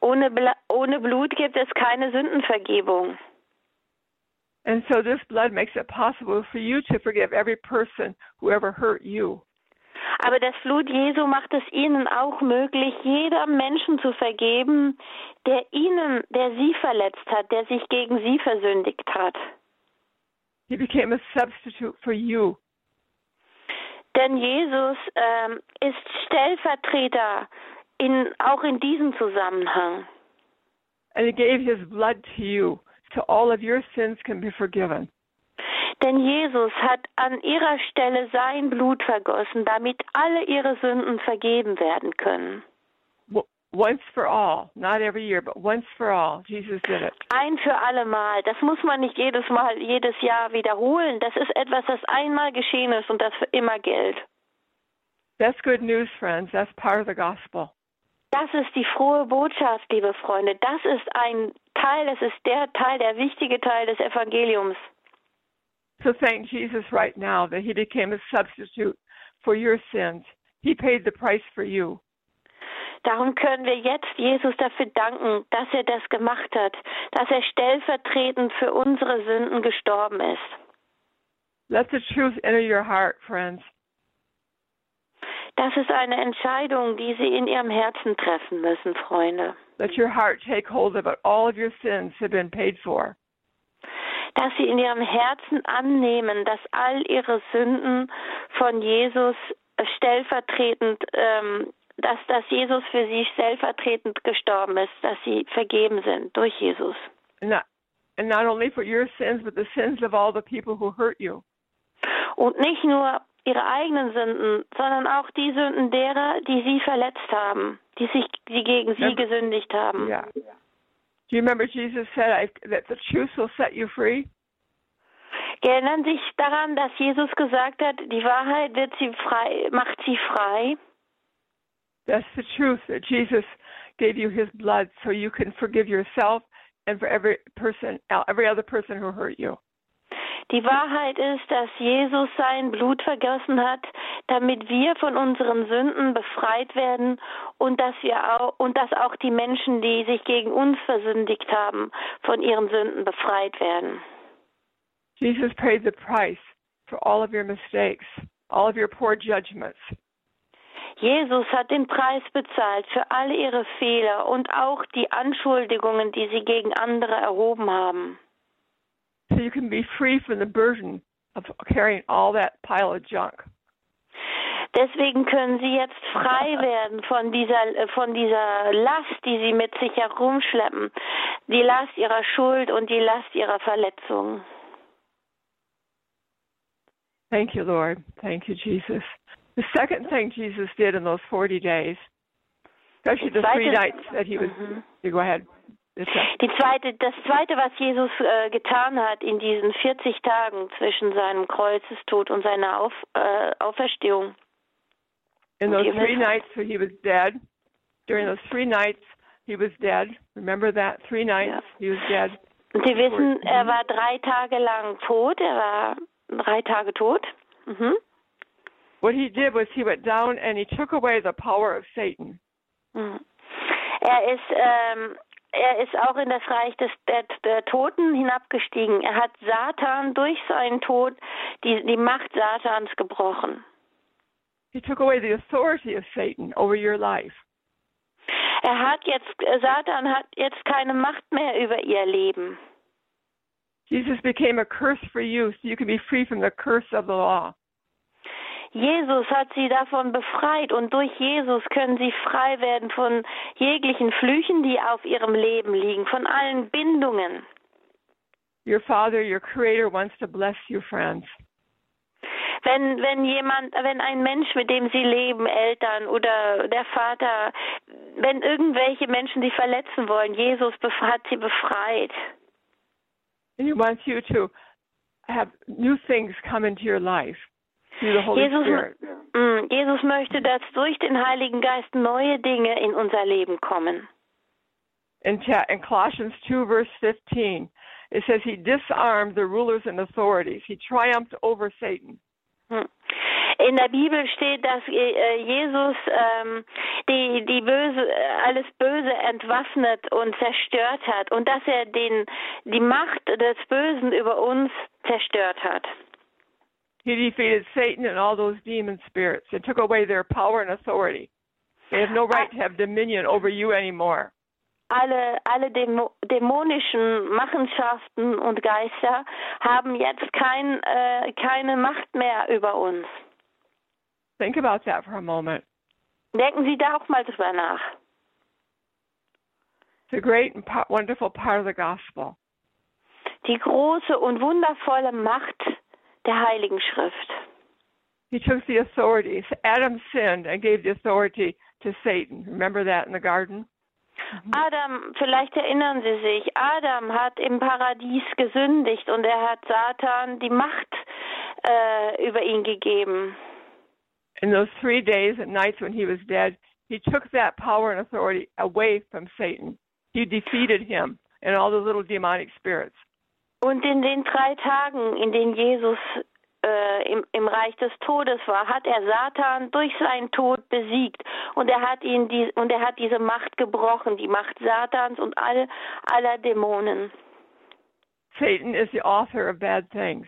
Ohne, Bla ohne Blut gibt es keine Sündenvergebung. And so this blood makes it possible for you to forgive every person who ever hurt you. Aber das Blut Jesu macht es ihnen auch möglich, jeder Menschen zu vergeben, der ihnen, der sie verletzt hat, der sich gegen sie versündigt hat. He became a substitute for you. Denn Jesus ähm, ist Stellvertreter in, auch in diesem Zusammenhang. And he gave his blood to you, so all of your sins can be forgiven. Denn Jesus hat an ihrer Stelle sein Blut vergossen, damit alle ihre Sünden vergeben werden können. Once for all, not every year, but once for all, Jesus did it. Ein für alle Mal. Das muss man nicht jedes Mal, jedes Jahr wiederholen. Das ist etwas, das einmal geschehen ist und das für immer gilt. That's good news, friends. That's part of the gospel. Das ist die frohe Botschaft, liebe Freunde. Das ist ein Teil, das ist der Teil, der wichtige Teil des Evangeliums. So thank Jesus right now that he became a substitute for your sins. He paid the price for you. Darum können wir jetzt Jesus dafür danken, dass er das gemacht hat, dass er stellvertretend für unsere Sünden gestorben ist. Let the truth enter your heart, friends. Das ist eine Entscheidung, die Sie in Ihrem Herzen treffen müssen, Freunde. Let your heart take hold of it. All of your sins have been paid for. Dass Sie in Ihrem Herzen annehmen, dass all Ihre Sünden von Jesus stellvertretend, ähm, dass, dass Jesus für Sie stellvertretend gestorben ist, dass Sie vergeben sind durch Jesus. Not, and not only for your sins, but the sins of all the people who hurt you. Und nicht nur Ihre eigenen Sünden, sondern auch die Sünden derer, die Sie verletzt haben, die sich, die gegen Sie gesündigt haben. Yeah. Do you remember Jesus said I, that the truth will set you free? Erinnern sich daran, dass Jesus gesagt hat, die Wahrheit wird sie frei, macht sie frei. That's the truth that Jesus gave you his blood so you can forgive yourself and for every person, every other person who hurt you. Die Wahrheit ist, dass Jesus sein Blut vergossen hat, damit wir von unseren Sünden befreit werden und dass wir auch, und dass auch die Menschen, die sich gegen uns versündigt haben, von ihren Sünden befreit werden. Jesus paid the price for all of your mistakes, all of your poor judgments. Jesus hat den Preis bezahlt für alle ihre Fehler und auch die Anschuldigungen, die sie gegen andere erhoben haben. So you can be free from the burden of carrying all that pile of junk. Deswegen können sie jetzt frei werden von dieser, von dieser Last, die sie mit sich herumschleppen. Die Last ihrer Schuld und die Last ihrer Verletzungen. Thank you, Lord. Thank you, Jesus. The second thing Jesus did in those 40 days, especially the three nights that he was. Mm-hmm. You go ahead. Die zweite, das zweite, was Jesus äh, getan hat in diesen 40 Tagen zwischen seinem Kreuzestod und seiner Auf, äh, Auferstehung. In those three nights when he was dead, during those three nights he was dead. Remember that? Three nights ja. he was dead. Und Sie wissen, er war drei Tage lang tot. Er war drei Tage tot. Mhm. What he did was he went down and he took away the power of Satan. Mhm. Er ist ähm, er ist auch in das Reich des, der, der, Toten hinabgestiegen. Er hat Satan durch seinen Tod die, die Macht Satans gebrochen. He took away the authority of Satan over your life. Er hat jetzt Satan hat jetzt keine Macht mehr über ihr Leben. Jesus became a curse for you so you can be free from the curse of the law. Jesus hat sie davon befreit und durch Jesus können sie frei werden von jeglichen Flüchen, die auf ihrem Leben liegen, von allen Bindungen. Your Father, your Creator wants to bless you, friends. Wenn, wenn jemand, wenn ein Mensch, mit dem sie leben, Eltern oder der Vater, wenn irgendwelche Menschen sie verletzen wollen, Jesus hat sie befreit. And he wants you to have new things come into your life. Jesus, mm, Jesus möchte, dass durch den Heiligen Geist neue Dinge in unser Leben kommen. In, in Colossians 2, verse 15, it says he disarmed the rulers and authorities. He triumphed over Satan. Hm. In der Bibel steht, dass äh, Jesus ähm, die, die Böse, alles Böse entwaffnet und zerstört hat und dass er den, die Macht des Bösen über uns zerstört hat. He defeated Satan and all those demon spirits and took away their power and authority. They have no right to have dominion over you anymore. Alle, alle Dämo dämonischen Machenschaften und Geister haben jetzt kein, äh, keine Macht mehr über uns. Think about that for a moment. Denken Sie da auch mal drüber nach. A great and wonderful part of the gospel. Die große und wundervolle Macht der Heiligen Schrift. He took the authority. Adam sinned and gave the authority to Satan. Remember that in the garden? Adam, vielleicht erinnern Sie sich, Adam hat im Paradies gesündigt und er hat Satan die Macht äh, über ihn gegeben. In those three days and nights when he was dead, he took that power and authority away from Satan. He defeated him and all the little demonic spirits. Und in den drei Tagen, in denen Jesus äh, im, im Reich des Todes war, hat er Satan durch seinen Tod besiegt und er hat ihn die, und er hat diese Macht gebrochen, die Macht Satans und all aller Dämonen. Satan is the author of bad things.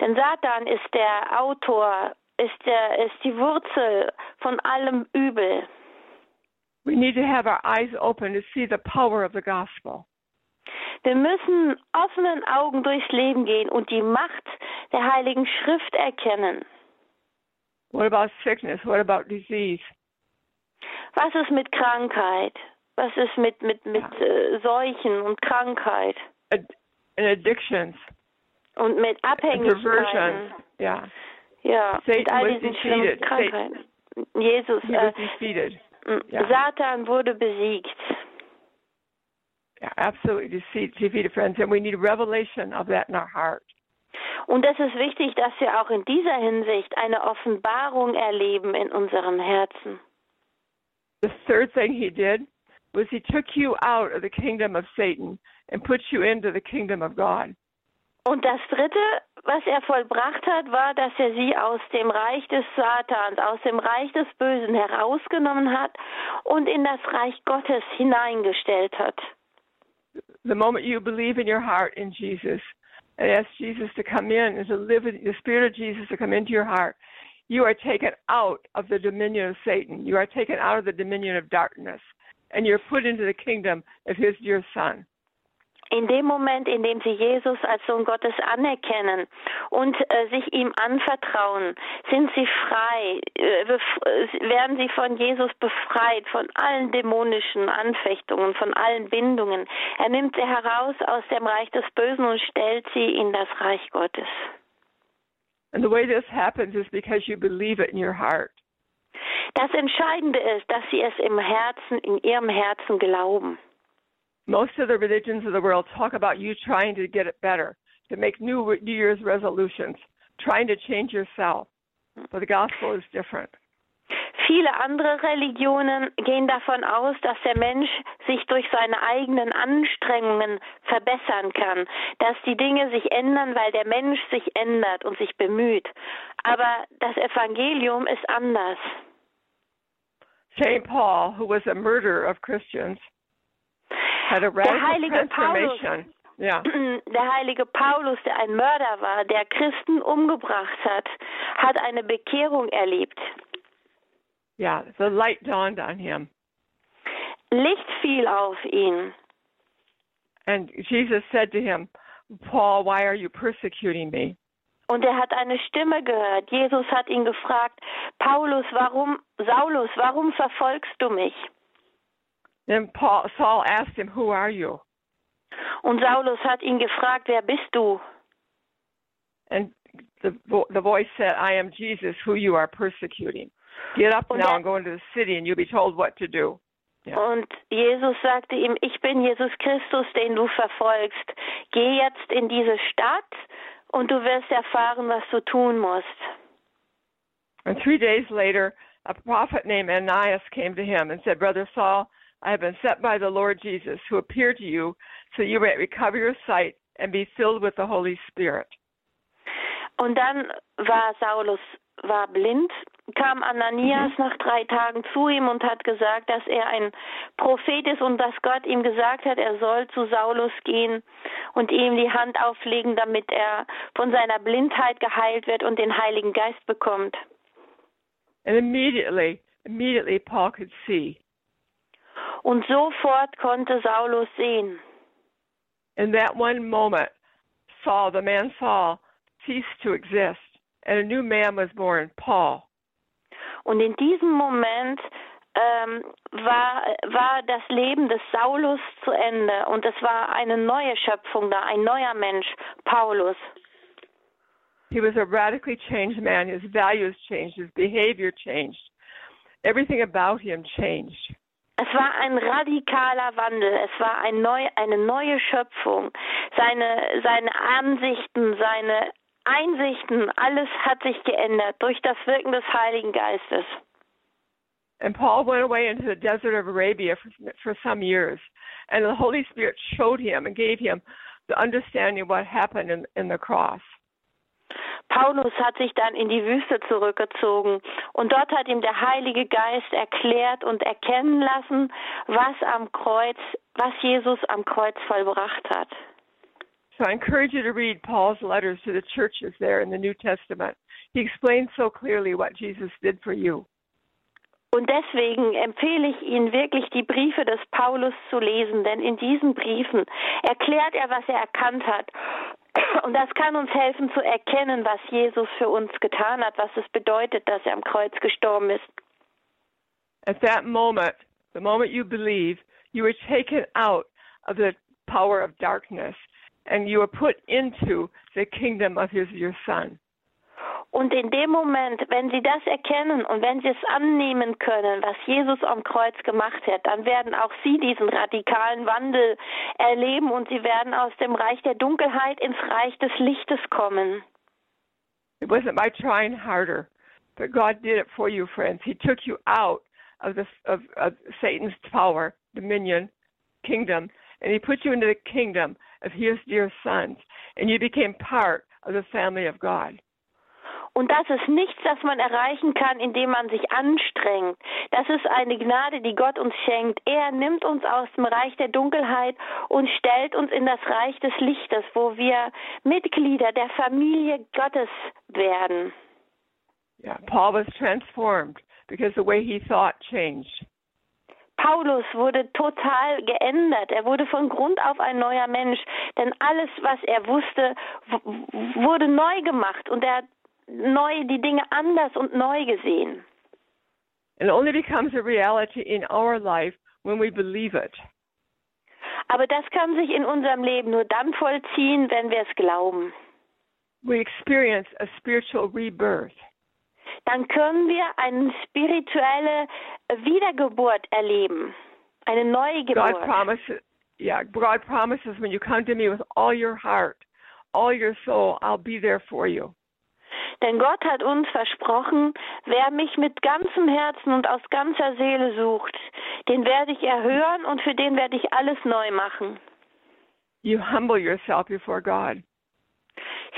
Denn Satan ist der Autor, ist der ist die Wurzel von allem Übel. We need to have our eyes open to see the power of the gospel. Wir müssen offenen Augen durchs Leben gehen und die Macht der Heiligen Schrift erkennen. What about sickness? What about disease? Was ist mit Krankheit? Was ist mit mit mit äh, Seuchen und Krankheit? Ad and addictions. Und mit Abhängigkeiten. Ja. Ja, Satan mit all diesen schlimmen Krankheiten. Jesus, äh, Satan wurde besiegt. Absolutely defeat, defeated friends, and we need revelation of that in our heart. Und es ist wichtig, dass wir auch in dieser Hinsicht eine Offenbarung erleben in unseren Herzen. The third thing he did was he took you out of the kingdom of Satan and put you into the kingdom of God. Und das Dritte, was er vollbracht hat, war, dass er sie aus dem Reich des Satans, aus dem Reich des Bösen herausgenommen hat und in das Reich Gottes hineingestellt hat. The moment you believe in your heart in Jesus and ask Jesus to come in and to live in the Spirit of Jesus to come into your heart, you are taken out of the dominion of Satan. You are taken out of the dominion of darkness and you're put into the kingdom of his dear Son. In dem Moment, in dem sie Jesus als Sohn Gottes anerkennen und äh, sich ihm anvertrauen, sind sie frei, äh, werden sie von Jesus befreit, von allen dämonischen Anfechtungen, von allen Bindungen. Er nimmt sie heraus aus dem Reich des Bösen und stellt sie in das Reich Gottes. And the way this happens is because you believe it in your heart. Das Entscheidende ist, dass sie es im Herzen, in ihrem Herzen glauben. Most of the religions of the world talk about you trying to get it better, to make new New Year's resolutions, trying to change yourself. But the gospel is different. Viele andere Religionen gehen davon aus, dass der Mensch sich durch seine eigenen Anstrengungen verbessern kann, dass die Dinge sich ändern, weil der Mensch sich ändert und sich bemüht. Aber das Evangelium ist anders. St. Paul, who was a murderer of Christians, Der heilige Paulus. Yeah. der heilige Paulus, der ein Mörder war, der Christen umgebracht hat, hat eine Bekehrung erlebt. Yeah, the light dawned on him. Licht fiel auf ihn. And Jesus said to him, Paul, why are you persecuting me? Und er hat eine Stimme gehört. Jesus hat ihn gefragt, Paulus, warum, Saulus, warum verfolgst du mich? Then Paul, Saul asked him, Who are you? Und Saulus hat ihn gefragt, wer bist du? And the, the voice said, I am Jesus, who you are persecuting. Get up now er- and go into the city, and you'll be told what to do. Ja. Und Jesus sagte ihm, ich bin Jesus Christus, den du verfolgst. Geh jetzt in diese Stadt und du wirst erfahren, was du tun musst. And three days later, a prophet named Ananias came to him and said, Brother Saul, I have been sent by the Lord Jesus, who appeared to you, so you may recover your sight and be filled with the Holy Spirit. Und dann war Saulus war blind, kam Ananias nach drei Tagen zu ihm und hat gesagt, dass er ein Prophet ist und dass Gott ihm gesagt hat, er soll zu Saulus gehen und ihm die Hand auflegen, damit er von seiner Blindheit geheilt wird und den Heiligen Geist bekommt. And immediately, immediately Paul could see. Und sofort konnte Saulus sehen. In that one moment, Saul, the man Saul, ceased to exist, and a new man was born, Paul. Und in diesem Moment ähm, war, war das Leben des Saulus zu Ende und es war eine neue Schöpfung da, ein neuer Mensch, Paulus. He was a radically changed man. His values changed. His behavior changed. Everything about him changed. Es war ein radikaler Wandel, es war ein neu, eine neue Schöpfung. Seine, seine Ansichten, seine Einsichten, alles hat sich geändert durch das Wirken des Heiligen Geistes. And Paul went away into the desert of Arabia for, for some years. And the Holy Spirit showed him and gave him the understanding of what happened in, in the cross. Paulus hat sich dann in die Wüste zurückgezogen und dort hat ihm der Heilige Geist erklärt und erkennen lassen, was am Kreuz, was Jesus am Kreuz vollbracht hat. So I encourage you to read Paul's letters to the churches there in the New Testament. He explains so clearly what Jesus did for you. Und deswegen empfehle ich Ihnen wirklich, die Briefe des Paulus zu lesen, denn in diesen Briefen erklärt er, was er erkannt hat. Und das kann uns helfen zu erkennen, was Jesus für uns getan hat, was es bedeutet, dass er am Kreuz gestorben ist. At that moment, the moment you believe, you were taken out of the power of darkness and you were put into the kingdom of his your son. Und in dem Moment, wenn Sie das erkennen und wenn Sie es annehmen können, was Jesus am Kreuz gemacht hat, dann werden auch Sie diesen radikalen Wandel erleben und Sie werden aus dem Reich der Dunkelheit ins Reich des Lichtes kommen. It wasn't by trying harder, but God did it for you, friends. He took you out of the of, of Satan's power, dominion, kingdom, and he put you into the kingdom of his dear sons, and you became part of the family of God. Und das ist nichts, das man erreichen kann, indem man sich anstrengt. Das ist eine Gnade, die Gott uns schenkt. Er nimmt uns aus dem Reich der Dunkelheit und stellt uns in das Reich des Lichtes, wo wir Mitglieder der Familie Gottes werden. Yeah, Paul was transformed because the way he thought changed. Paulus wurde total geändert. Er wurde von Grund auf ein neuer Mensch, denn alles, was er wusste, wurde neu gemacht und er neu die Dinge anders und neu gesehen. It only becomes a reality in our life when we believe it. Aber das kann sich in unserem Leben nur dann vollziehen, wenn wir es glauben. We experience a spiritual rebirth. Dann können wir eine spirituelle Wiedergeburt erleben, eine neue Geburt. God promises, yeah, God promises when you come to me with all your heart, all your soul, I'll be there for you. Denn Gott hat uns versprochen, wer mich mit ganzem Herzen und aus ganzer Seele sucht, den werde ich erhören und für den werde ich alles neu machen. You humble yourself before God,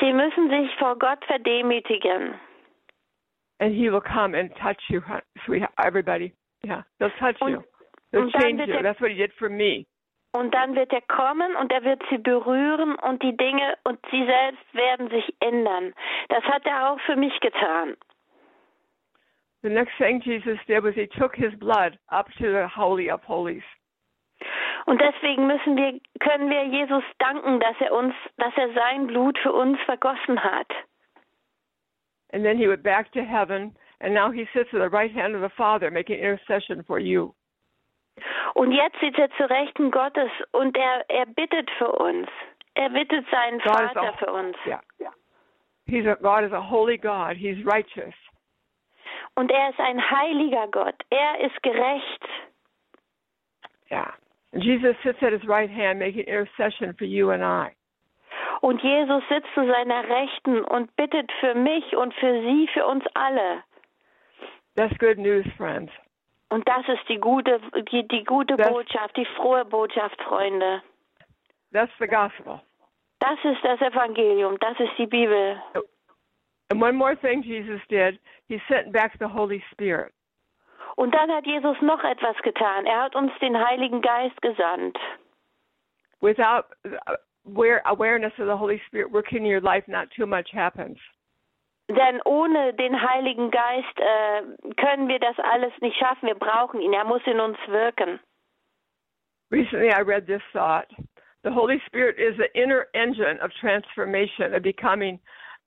Sie müssen sich vor Gott verdemütigen. and He will come and touch you, sweetheart. Everybody, yeah, He'll touch Und- you. He'll change you. er- That's what He did for me. Und dann wird er kommen und er wird sie berühren und die Dinge und sie selbst werden sich ändern. Das hat er auch für mich getan. The next thing Jesus did was He took His blood up to the holy of holies. Und deswegen müssen wir, können wir Jesus danken, dass er uns, dass er sein Blut für uns vergossen hat. And then he went back to heaven, and now he sits at the right hand of the Father, making intercession for you. Und jetzt sitzt er zu Rechten Gottes und er, er bittet für uns. Er bittet seinen God Vater a, für uns. yeah, He's a God is a holy God. He's righteous. Und er ist ein heiliger Gott. Er ist gerecht. Yeah. And Jesus sits at his right hand, making intercession for you and I. Und Jesus sitzt zu seiner Rechten und bittet für mich und für sie, für uns alle. That's good news, friends. Und das ist die gute, die, die gute Das- Botschaft, die frohe Botschaft, Freunde. That's the gospel. Das ist das Evangelium, das ist die Bibel. And one more thing Jesus did, he sent back the Holy Spirit. Und dann hat Jesus noch etwas getan. Er hat uns den Heiligen Geist gesandt. Without uh, aware, awareness of the Holy Spirit working in your life, not too much happens. Denn ohne den Heiligen Geist äh, können wir das alles nicht schaffen. Wir brauchen ihn. Er muss in uns wirken. Recently, I read this thought. The Holy Spirit is the inner engine of transformation, of becoming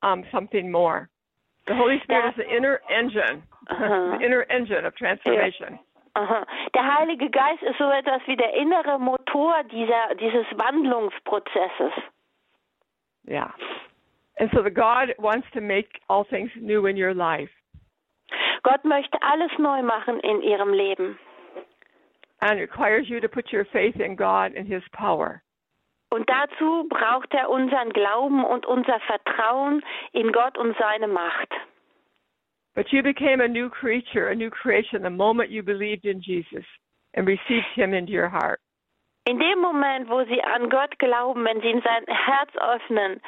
um, something more. The Holy Spirit is the inner engine, Uh-huh. the inner engine of transformation. Aha. Der Heilige Geist ist so etwas wie der innere Motor dieser, dieses Wandlungsprozesses. Yeah. And so the God wants to make all things new in your life. Gott möchte alles neu machen in ihrem Leben. And it requires you to put your faith in God and His power. Und dazu braucht er unseren Glauben und unser Vertrauen in Gott und seine Macht. But you became a new creature, a new creation, the moment you believed in Jesus and received Him into your heart. In dem Moment, wo sie an Gott glauben, wenn sie in sein Herz öffnen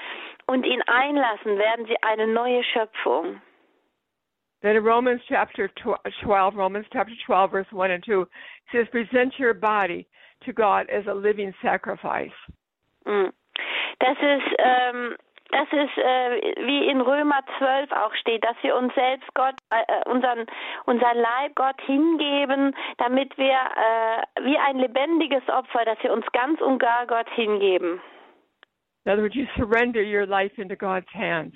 und ihn einlassen, werden sie eine neue Schöpfung. Then in Romans chapter tw- 12, Romans chapter 12, verse 1 and 2, it says, Present your body to God as a living sacrifice. Mm. Das ist, ähm, das ist äh, wie in Römer 12 auch steht, dass wir uns selbst Gott, äh, unseren, unseren Leib Gott hingeben, damit wir äh, wie ein lebendiges Opfer, dass wir uns ganz und gar Gott hingeben. In other words, you surrender your life into God's hands.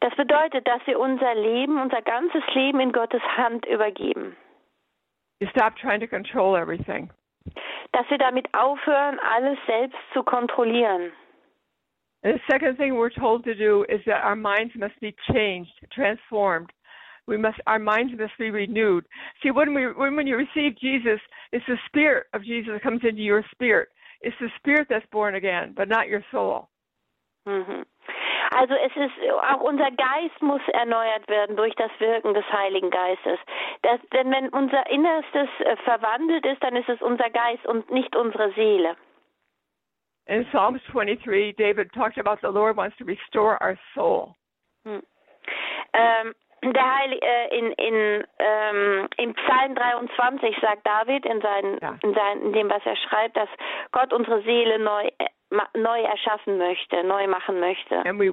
Das bedeutet, dass wir unser Leben, unser ganzes Leben in Gottes Hand übergeben. You stop trying to control everything. Dass wir damit aufhören, alles selbst zu kontrollieren. And the second thing we're told to do is that our minds must be changed, transformed. We must, our minds must be renewed. See, when we, when, when you receive Jesus, it's the Spirit of Jesus that comes into your spirit. It's the Spirit that's born again, but not your soul. Mhm. Also es ist auch unser Geist muss erneuert werden durch das Wirken des Heiligen Geistes. Das, denn wenn unser Innerstes äh, verwandelt ist, dann ist es unser Geist und nicht unsere Seele. In Psalms 23, David talked about the Lord wants to restore our soul. Hm. Ähm, der Heilige, äh, in, in, ähm, im Psalm 23 sagt David in, seinen, Ja. in, seinen, in dem, was er schreibt, dass Gott unsere Seele neu, äh, neu erschaffen möchte, neu machen möchte. And we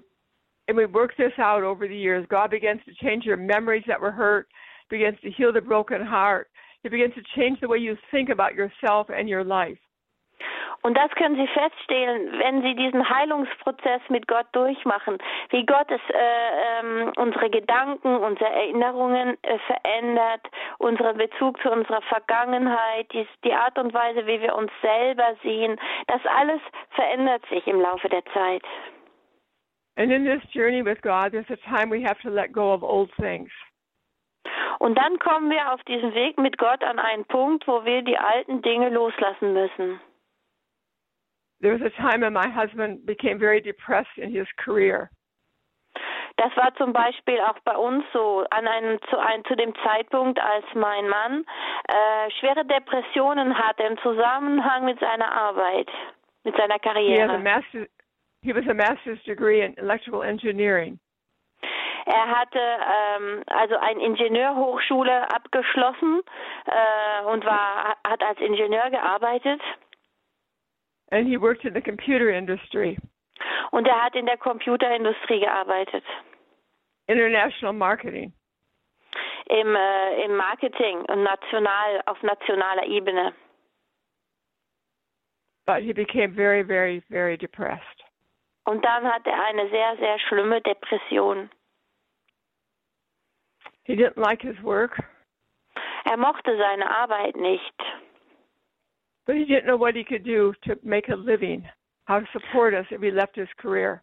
and we work this out over the years. God begins to change your memories that were hurt, begins to heal the broken heart. He begins to change the way you think about yourself and your life. Und das können Sie feststellen, wenn Sie diesen Heilungsprozess mit Gott durchmachen, wie Gott es äh, ähm, unsere Gedanken, unsere Erinnerungen äh, verändert, unseren Bezug zu unserer Vergangenheit, die, die Art und Weise, wie wir uns selber sehen, das alles verändert sich im Laufe der Zeit. And in this journey with God, there's a time we have to let go of old things. Und dann kommen wir auf diesem Weg mit Gott an einen Punkt, wo wir die alten Dinge loslassen müssen. There was a time when my husband became very depressed in his career. Das war zum Beispiel auch bei uns so an einem zu, ein, zu dem Zeitpunkt, als mein Mann äh, schwere Depressionen hatte im Zusammenhang mit seiner Arbeit, mit seiner He Karriere. master. He was a master's degree in electrical engineering. Er hatte ähm, also eine Ingenieurhochschule abgeschlossen äh, und war hat als Ingenieur gearbeitet and he worked in the computer industry, und er hat in der Computerindustrie gearbeitet, international marketing. im äh, im Marketing und national auf nationaler Ebene. But he became very, very, very depressed. Und dann hat er eine sehr sehr schlimme Depression. He didn't like his work, Er mochte seine Arbeit nicht. But he didn't know what he could do to make a living, how to support us if he left his career.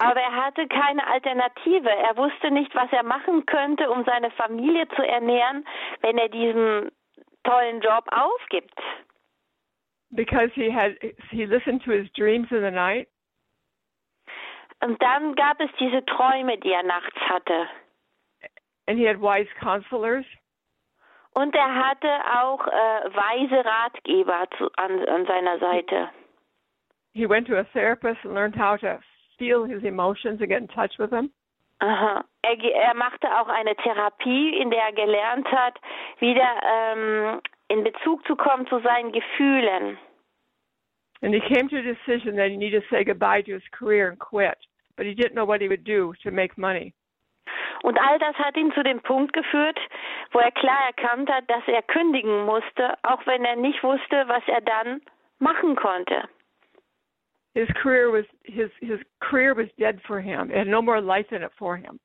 Aber er hatte keine Alternative. Er wusste nicht, was er machen könnte, um seine Familie zu ernähren, wenn er diesen tollen Job aufgibt. Because he had he listened to his dreams in the night Und dann gab es diese Träume, die er nachts hatte. and he had wise counselors Und er hatte auch äh, weise Ratgeber zu, an, an seiner Seite. he went to a therapist and learned how to feel his emotions and get in touch with them. Aha. Er, er machte auch eine Therapie, in der er gelernt hat, wieder ähm, in Bezug zu kommen zu seinen Gefühlen. And he came to a decision that he needed to say goodbye to his career and quit. But he didn't know what he would do to make money. Und all das hat ihn zu dem Punkt geführt, wo er klar erkannt hat, dass er kündigen musste, auch wenn er nicht wusste, was er dann machen konnte. His career was his his career was dead for him. It had no more life in it for him.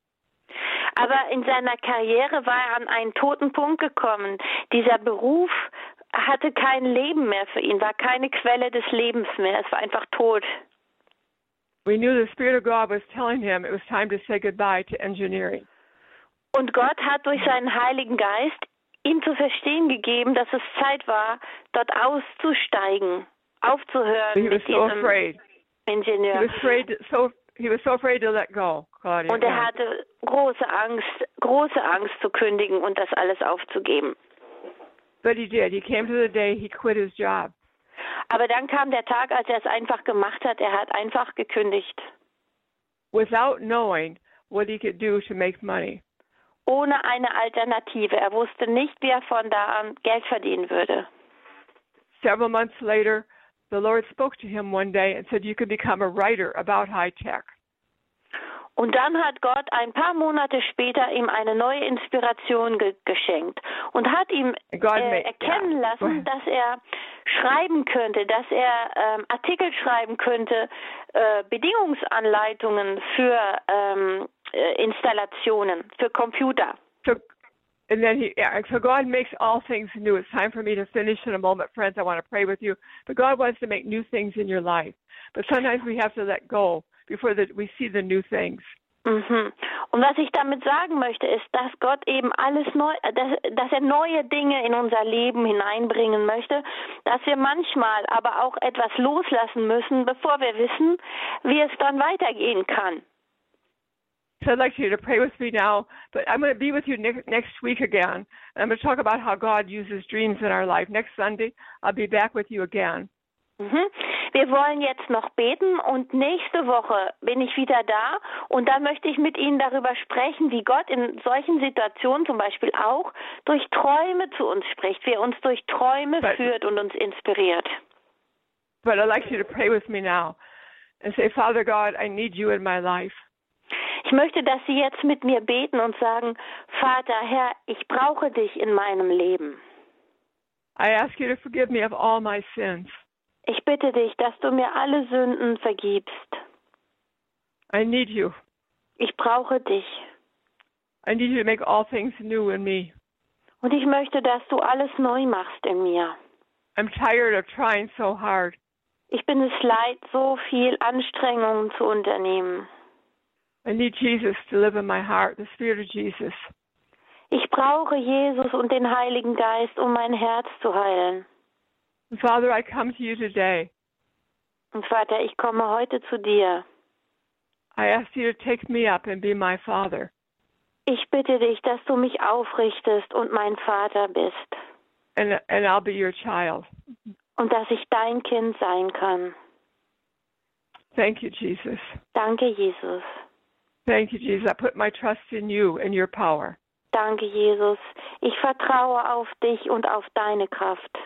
Aber in seiner Karriere war er an einen toten Punkt gekommen. Dieser Beruf hatte kein Leben mehr für ihn, war keine Quelle des Lebens mehr. Es war einfach tot. We knew the Spirit of God was telling him it was time to say goodbye to engineering. Und Gott hat durch seinen Heiligen Geist ihm zu verstehen gegeben, dass es Zeit war, dort auszusteigen, aufzuhören he mit so diesem afraid. He Ingenieur. was afraid. So he was so afraid to let go, Claudia. Und er hatte große Angst, große Angst zu kündigen und das alles aufzugeben. But he did. He came to the day he quit his job. Aber dann kam der Tag, als er es einfach gemacht hat. Er hat einfach gekündigt, without knowing what he could do to make money. ohne eine Alternative. Er wusste nicht, wie er von da an Geld verdienen würde. Several months later, the Lord spoke to him one day and said, You could become a writer about high tech. Und dann hat Gott ein paar Monate später ihm eine neue Inspiration ge geschenkt und hat ihm äh, erkennen lassen, dass er schreiben könnte, dass er ähm, Artikel schreiben könnte, äh, Bedingungsanleitungen für ähm, äh, Installationen, für Computer. So, and then he, yeah, so God makes all things new. It's time for me to finish in a moment, friends. I want to pray with you. But God wants to make new things in your life. But sometimes we have to let go before the, we see the new things. Mhm. Und was ich damit sagen möchte, ist, dass Gott eben alles neu, äh, dass, dass er neue Dinge in unser Leben hineinbringen möchte, dass wir manchmal aber auch etwas loslassen müssen, bevor wir wissen, wie es dann weitergehen kann. So I'd like you to pray with me now, but I'm going to be with you ne- next week again. And I'm going to talk about how God uses dreams in our life. Next Sunday, I'll be back with you again. Mhm. Wir wollen jetzt noch beten und nächste Woche bin ich wieder da und da möchte ich mit Ihnen darüber sprechen, wie Gott in solchen Situationen zum Beispiel auch durch Träume zu uns spricht, wie er uns durch Träume But- führt und uns inspiriert. But I'd like you to pray with me now and say, Father God, I need you in my life. Ich möchte, dass Sie jetzt mit mir beten und sagen, Vater, Herr, ich brauche dich in meinem Leben. I ask you to forgive me of all my sins. Ich bitte dich, dass du mir alle Sünden vergibst. I need you. Ich brauche dich. I need you to make all things new in me. Und ich möchte, dass du alles neu machst in mir. I'm tired of trying so hard. Ich bin es leid, so viel Anstrengungen zu unternehmen. I need Jesus to live in my heart, the Spirit of Jesus. Ich brauche Jesus und den Heiligen Geist, um mein Herz zu heilen. And Father, I come to you today. Und Vater, ich komme heute zu dir. I ask you to take me up and be my Father. Ich bitte dich, dass du mich aufrichtest und mein Vater bist. And, and I'll be your child. Und dass ich dein Kind sein kann. Thank you, Jesus. Danke, Jesus. Thank you, Jesus. I put my trust in you and your power. Danke, Jesus. Ich vertraue auf dich und auf deine Kraft.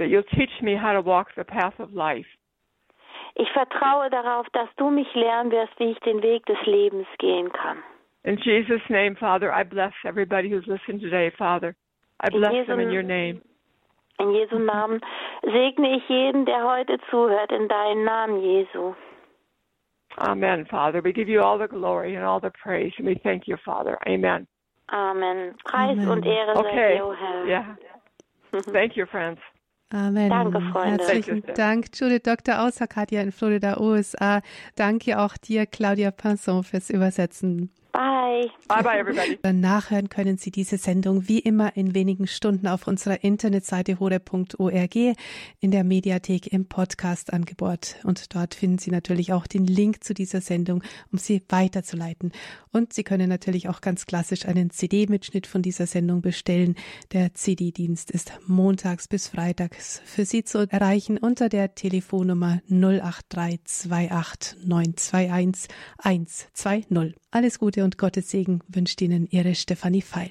That you'll teach me how to walk the path of life. Ich vertraue darauf, dass du mich lernen wirst, wie ich den Weg des Lebens gehen kann. In Jesus' name, Father, I bless everybody who's listened today, Father. I In bless Jesu them in your name. In Jesu Namen segne ich jeden, der heute zuhört, in deinen Namen, Jesu. Amen, Father. We give you all the glory and all the praise, and we thank you, Father. Amen. Amen. Preis Amen. und Ehre sei Okay. dir, o Herr. Yeah. Thank you, friends. Amen. Danke, Freunde. Herzlichen Danke. Dank, Judith Dr. Außer Katja in Florida, USA. Danke auch dir, Claudia Pinson, fürs Übersetzen. Bye. Bye bye, everybody. Dann nachhören können Sie diese Sendung wie immer in wenigen Stunden auf unserer Internetseite hore.org in der Mediathek im Podcast-Angebot. Und dort finden Sie natürlich auch den Link zu dieser Sendung, um sie weiterzuleiten. Und Sie können natürlich auch ganz klassisch einen CD-Mitschnitt von dieser Sendung bestellen. Der CD-Dienst ist montags bis freitags für Sie zu erreichen unter der Telefonnummer 08328 921 120. Alles Gute und Gottes Segen wünscht Ihnen Ihre Stefanie Feil.